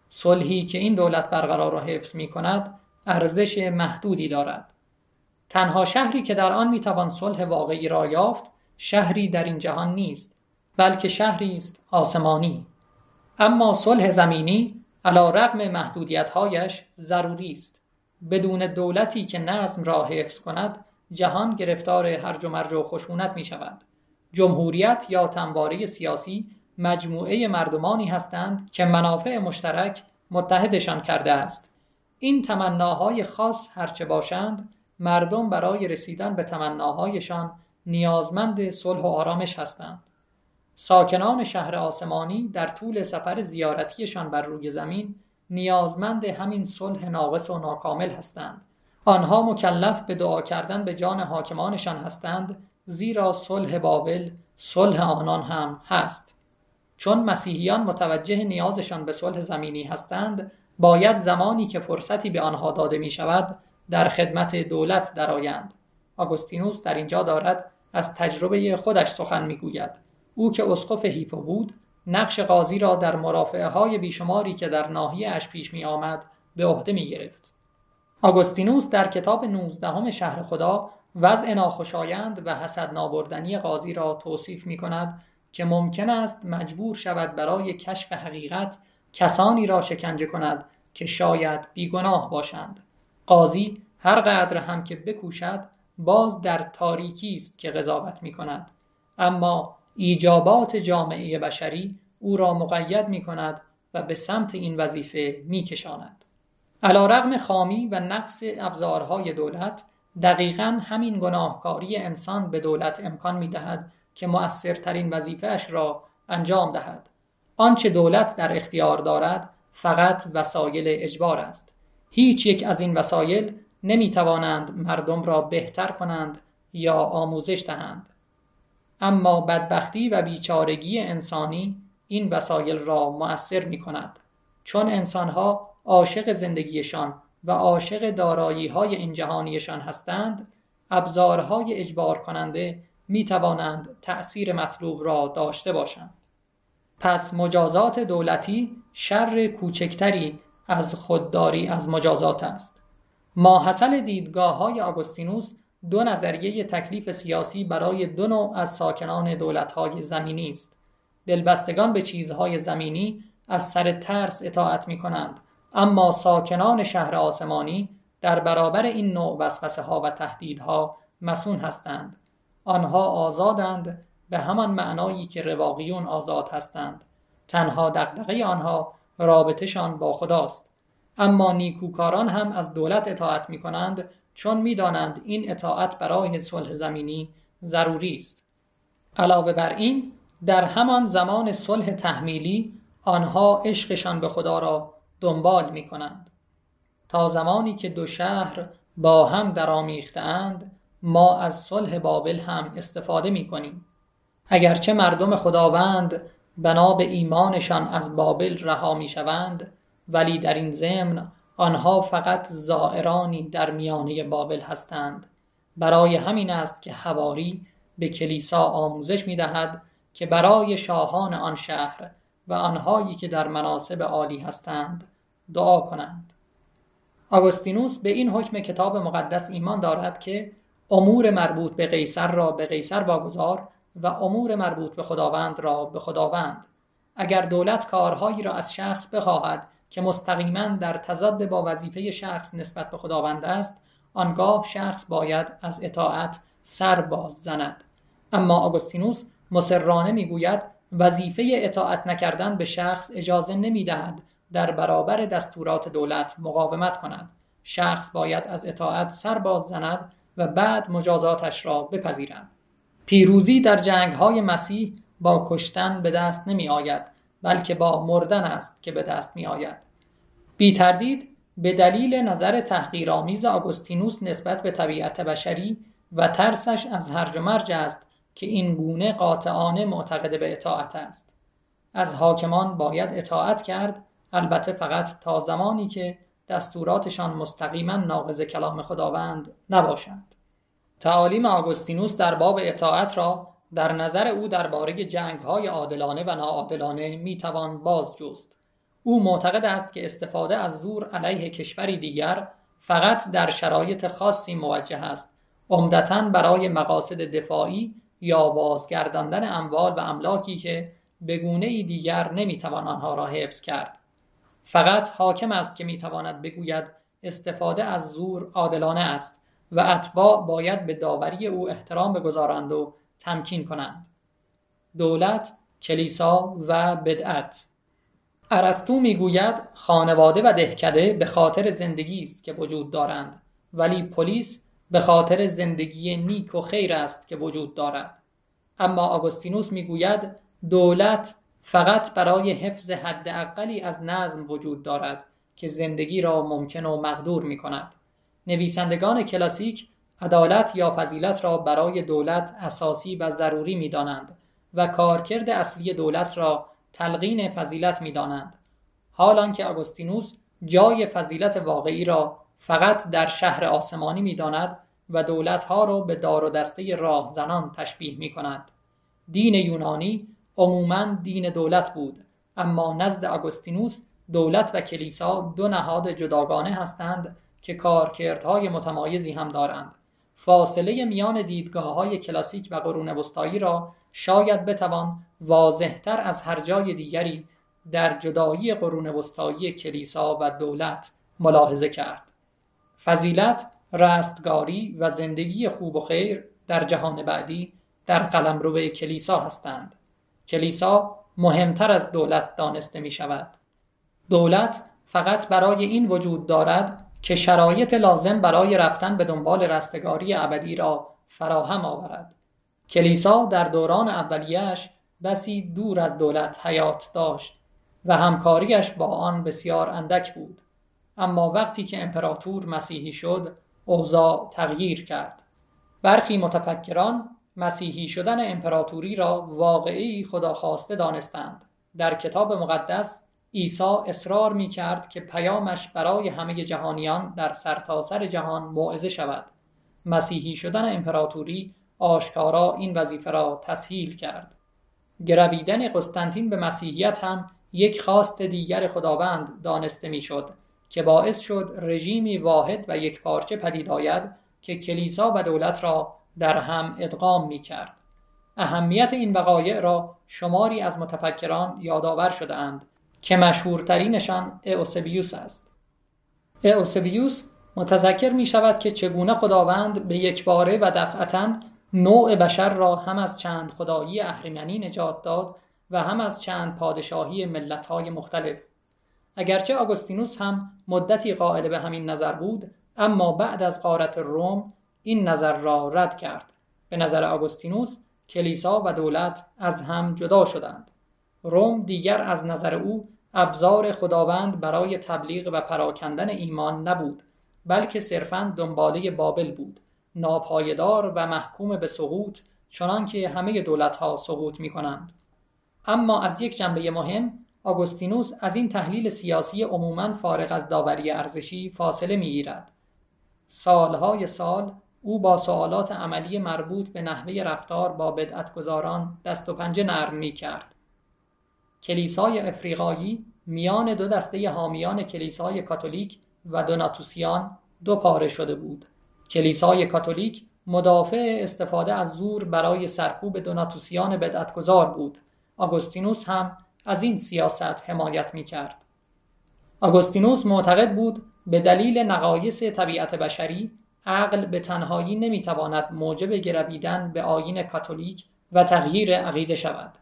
صلحی که این دولت برقرار و حفظ می کند ارزش محدودی دارد. تنها شهری که در آن می توان صلح واقعی را یافت شهری در این جهان نیست بلکه شهری است آسمانی. اما صلح زمینی علا رقم محدودیتهایش ضروری است. بدون دولتی که نظم را حفظ کند جهان گرفتار هرج و مرج و خشونت می شود جمهوریت یا تنواره سیاسی مجموعه مردمانی هستند که منافع مشترک متحدشان کرده است. این تمناهای خاص هرچه باشند مردم برای رسیدن به تمناهایشان نیازمند صلح و آرامش هستند. ساکنان شهر آسمانی در طول سفر زیارتیشان بر روی زمین نیازمند همین صلح ناقص و ناکامل هستند. آنها مکلف به دعا کردن به جان حاکمانشان هستند زیرا صلح بابل صلح آنان هم هست. چون مسیحیان متوجه نیازشان به صلح زمینی هستند باید زمانی که فرصتی به آنها داده می شود در خدمت دولت درآیند. آگوستینوس در اینجا دارد از تجربه خودش سخن می‌گوید او که اسقف هیپو بود نقش قاضی را در مرافعه های بیشماری که در ناحیه اش پیش می آمد به عهده می گرفت. آگوستینوس در کتاب 19 شهر خدا وضع ناخوشایند و حسد نابردنی قاضی را توصیف می کند که ممکن است مجبور شود برای کشف حقیقت کسانی را شکنجه کند که شاید بیگناه باشند قاضی هر قدر هم که بکوشد باز در تاریکی است که قضاوت می کند اما ایجابات جامعه بشری او را مقید می کند و به سمت این وظیفه می کشاند. علا رغم خامی و نقص ابزارهای دولت دقیقا همین گناهکاری انسان به دولت امکان می دهد که مؤثرترین وظیفهش را انجام دهد. آنچه دولت در اختیار دارد فقط وسایل اجبار است. هیچ یک از این وسایل نمی توانند مردم را بهتر کنند یا آموزش دهند. اما بدبختی و بیچارگی انسانی این وسایل را مؤثر می کند چون انسانها عاشق زندگیشان و عاشق دارایی های این جهانیشان هستند ابزارهای اجبار کننده می توانند تأثیر مطلوب را داشته باشند پس مجازات دولتی شر کوچکتری از خودداری از مجازات است ماحصل دیدگاه های آگوستینوس دو نظریه تکلیف سیاسی برای دو نوع از ساکنان دولتهای زمینی است. دلبستگان به چیزهای زمینی از سر ترس اطاعت می کنند اما ساکنان شهر آسمانی در برابر این نوع وسوسه ها و تهدیدها مسون هستند. آنها آزادند به همان معنایی که رواقیون آزاد هستند. تنها دقدقه آنها رابطشان با خداست. اما نیکوکاران هم از دولت اطاعت می کنند چون می‌دانند این اطاعت برای صلح زمینی ضروری است. علاوه بر این در همان زمان صلح تحمیلی آنها عشقشان به خدا را دنبال می کنند تا زمانی که دو شهر با هم درآمیختهاند ما از صلح بابل هم استفاده می کنیم اگرچه مردم خداوند بنا به ایمانشان از بابل رها می شوند ولی در این ضمن آنها فقط زائرانی در میانه بابل هستند. برای همین است که حواری به کلیسا آموزش می دهد که برای شاهان آن شهر و آنهایی که در مناسب عالی هستند دعا کنند. آگوستینوس به این حکم کتاب مقدس ایمان دارد که امور مربوط به قیصر را به قیصر واگذار و امور مربوط به خداوند را به خداوند. اگر دولت کارهایی را از شخص بخواهد که مستقیما در تضاد با وظیفه شخص نسبت به خداوند است آنگاه شخص باید از اطاعت سر باز زند. اما آگوستینوس مسررانه می‌گوید وظیفه اطاعت نکردن به شخص اجازه نمی‌دهد در برابر دستورات دولت مقاومت کند. شخص باید از اطاعت سر باز زند و بعد مجازاتش را بپذیرد. پیروزی در جنگ های مسیح با کشتن به دست نمی آید بلکه با مردن است که به دست می آید بی تردید به دلیل نظر تحقیرآمیز آگوستینوس نسبت به طبیعت بشری و ترسش از هرج و مرج است که این گونه قاطعانه معتقد به اطاعت است. از حاکمان باید اطاعت کرد البته فقط تا زمانی که دستوراتشان مستقیما ناقض کلام خداوند نباشند. تعالیم آگوستینوس در باب اطاعت را در نظر او درباره جنگهای عادلانه و ناعادلانه می‌توان باز جست او معتقد است که استفاده از زور علیه کشوری دیگر فقط در شرایط خاصی موجه است. عمدتا برای مقاصد دفاعی یا بازگرداندن اموال و املاکی که به گونه ای دیگر نمی‌توان آنها را حفظ کرد. فقط حاکم است که می‌تواند بگوید استفاده از زور عادلانه است و اتباع باید به داوری او احترام بگذارند و تمکین کنند. دولت کلیسا و بدعت. ارسطو می‌گوید خانواده و دهکده به خاطر زندگی است که وجود دارند ولی پلیس به خاطر زندگی نیک و خیر است که وجود دارد. اما آگوستینوس می‌گوید دولت فقط برای حفظ حداقلی از نظم وجود دارد که زندگی را ممکن و مقدور می کند. نویسندگان کلاسیک عدالت یا فضیلت را برای دولت اساسی و ضروری می دانند و کارکرد اصلی دولت را تلقین فضیلت می دانند. حال که آگوستینوس جای فضیلت واقعی را فقط در شهر آسمانی می داند و دولتها را به دار و دسته راهزنان تشبیه می کند. دین یونانی عموما دین دولت بود اما نزد آگوستینوس دولت و کلیسا دو نهاد جداگانه هستند که کارکردهای متمایزی هم دارند فاصله میان دیدگاه های کلاسیک و قرون وسطایی را شاید بتوان واضحتر از هر جای دیگری در جدایی قرون وسطایی کلیسا و دولت ملاحظه کرد. فضیلت رستگاری و زندگی خوب و خیر در جهان بعدی در قلمرو کلیسا هستند. کلیسا مهمتر از دولت دانسته می شود دولت فقط برای این وجود دارد که شرایط لازم برای رفتن به دنبال رستگاری ابدی را فراهم آورد. کلیسا در دوران اولیش بسی دور از دولت حیات داشت و همکاریش با آن بسیار اندک بود. اما وقتی که امپراتور مسیحی شد اوضاع تغییر کرد. برخی متفکران مسیحی شدن امپراتوری را واقعی خداخواسته دانستند. در کتاب مقدس عیسی اصرار می کرد که پیامش برای همه جهانیان در سرتاسر سر جهان موعظه شود. مسیحی شدن امپراتوری آشکارا این وظیفه را تسهیل کرد. گرویدن قسطنطین به مسیحیت هم یک خواست دیگر خداوند دانسته می‌شد که باعث شد رژیمی واحد و یک پارچه پدید آید که کلیسا و دولت را در هم ادغام می کرد. اهمیت این وقایع را شماری از متفکران یادآور شده اند که مشهورترینشان اوسبیوس است. اوسبیوس متذکر می شود که چگونه خداوند به یک باره و دفعتا نوع بشر را هم از چند خدایی اهریمنی نجات داد و هم از چند پادشاهی ملتهای مختلف. اگرچه آگوستینوس هم مدتی قائل به همین نظر بود اما بعد از قارت روم این نظر را رد کرد. به نظر آگوستینوس کلیسا و دولت از هم جدا شدند. روم دیگر از نظر او ابزار خداوند برای تبلیغ و پراکندن ایمان نبود بلکه صرفا دنباله بابل بود ناپایدار و محکوم به سقوط چنان که همه دولت ها سقوط می کنند. اما از یک جنبه مهم آگوستینوس از این تحلیل سیاسی عموما فارغ از داوری ارزشی فاصله می گیرد. سالهای سال او با سوالات عملی مربوط به نحوه رفتار با بدعتگذاران دست و پنجه نرم می کرد. کلیسای افریقایی میان دو دسته حامیان کلیسای کاتولیک و دوناتوسیان دو پاره شده بود. کلیسای کاتولیک مدافع استفاده از زور برای سرکوب دوناتوسیان بدعتگذار بود. آگوستینوس هم از این سیاست حمایت می کرد. آگوستینوس معتقد بود به دلیل نقایص طبیعت بشری عقل به تنهایی نمی‌تواند موجب گرویدن به آیین کاتولیک و تغییر عقیده شود.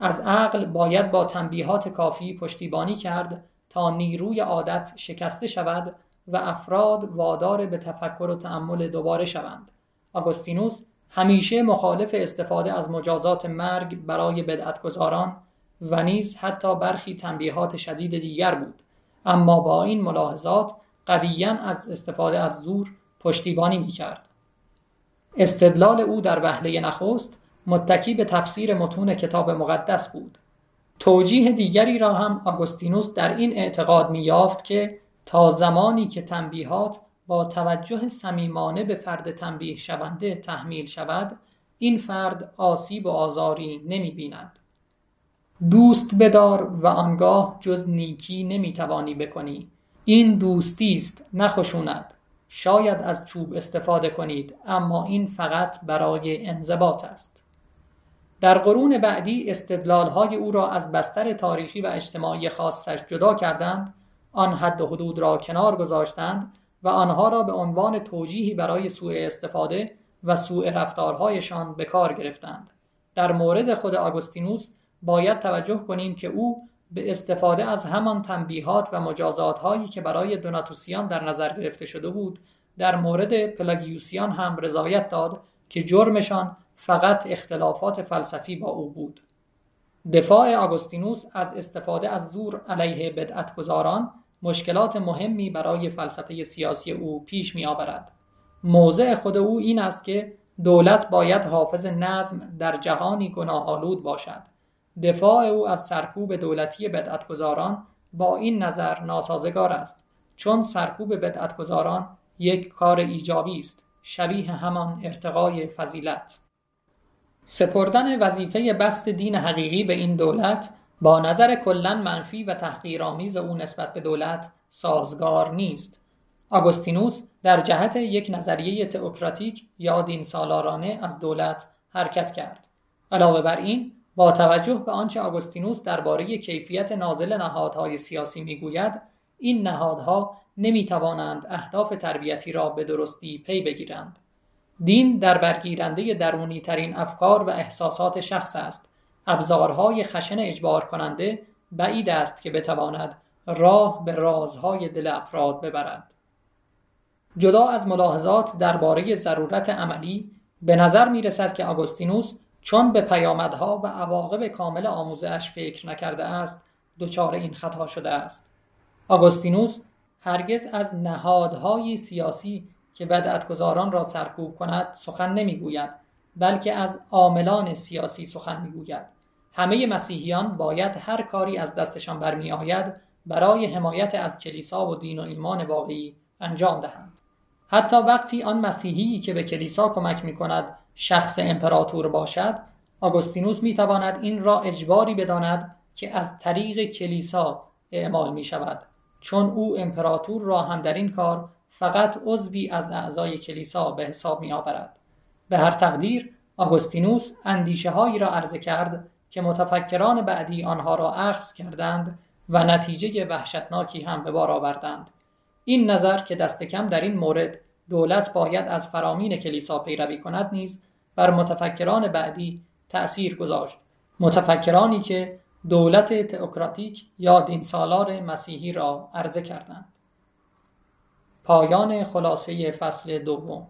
از عقل باید با تنبیهات کافی پشتیبانی کرد تا نیروی عادت شکسته شود و افراد وادار به تفکر و تأمل دوباره شوند. آگوستینوس همیشه مخالف استفاده از مجازات مرگ برای بدعتگذاران و نیز حتی برخی تنبیهات شدید دیگر بود اما با این ملاحظات قویا از استفاده از زور پشتیبانی می‌کرد استدلال او در وهله نخست متکی به تفسیر متون کتاب مقدس بود. توجیه دیگری را هم آگوستینوس در این اعتقاد میافت که تا زمانی که تنبیهات با توجه صمیمانه به فرد تنبیه شونده تحمیل شود این فرد آسیب و آزاری نمی بیند. دوست بدار و آنگاه جز نیکی نمی توانی بکنی. این دوستی است نخشوند شاید از چوب استفاده کنید اما این فقط برای انضباط است. در قرون بعدی استدلالهای او را از بستر تاریخی و اجتماعی خاصش جدا کردند آن حد و حدود را کنار گذاشتند و آنها را به عنوان توجیهی برای سوء استفاده و سوء رفتارهایشان به کار گرفتند. در مورد خود آگوستینوس باید توجه کنیم که او به استفاده از همان تنبیهات و مجازات هایی که برای دوناتوسیان در نظر گرفته شده بود در مورد پلاگیوسیان هم رضایت داد که جرمشان فقط اختلافات فلسفی با او بود دفاع آگوستینوس از استفاده از زور علیه بدعتگذاران مشکلات مهمی برای فلسفه سیاسی او پیش می آورد. موضع خود او این است که دولت باید حافظ نظم در جهانی گناهالود باشد. دفاع او از سرکوب دولتی بدعتگذاران با این نظر ناسازگار است چون سرکوب بدعتگذاران یک کار ایجابی است شبیه همان ارتقای فضیلت سپردن وظیفه بست دین حقیقی به این دولت با نظر کلا منفی و تحقیرآمیز او نسبت به دولت سازگار نیست. آگوستینوس در جهت یک نظریه تئوکراتیک یا دین سالارانه از دولت حرکت کرد. علاوه بر این با توجه به آنچه آگوستینوس درباره کیفیت نازل نهادهای سیاسی می‌گوید این نهادها نمی توانند اهداف تربیتی را به درستی پی بگیرند. دین در برگیرنده درونی ترین افکار و احساسات شخص است. ابزارهای خشن اجبار کننده بعید است که بتواند راه به رازهای دل افراد ببرد. جدا از ملاحظات درباره ضرورت عملی به نظر می رسد که آگوستینوس چون به پیامدها و عواقب کامل آموزش فکر نکرده است دچار این خطا شده است. آگوستینوس هرگز از نهادهای سیاسی که بدعتگزاران را سرکوب کند سخن نمی‌گوید بلکه از عاملان سیاسی سخن می‌گوید. همه مسیحیان باید هر کاری از دستشان برمیآید برای حمایت از کلیسا و دین و ایمان واقعی انجام دهند. حتی وقتی آن مسیحی که به کلیسا کمک می کند شخص امپراتور باشد آگوستینوس می تواند این را اجباری بداند که از طریق کلیسا اعمال می شود چون او امپراتور را هم در این کار فقط عضوی از اعضای کلیسا به حساب می آورد. به هر تقدیر آگوستینوس اندیشه هایی را عرضه کرد که متفکران بعدی آنها را اخذ کردند و نتیجه وحشتناکی هم به بار آوردند. این نظر که دست کم در این مورد دولت باید از فرامین کلیسا پیروی کند نیز بر متفکران بعدی تأثیر گذاشت. متفکرانی که دولت تئوکراتیک یا دینسالار مسیحی را عرضه کردند. پایان خلاصه فصل دوم.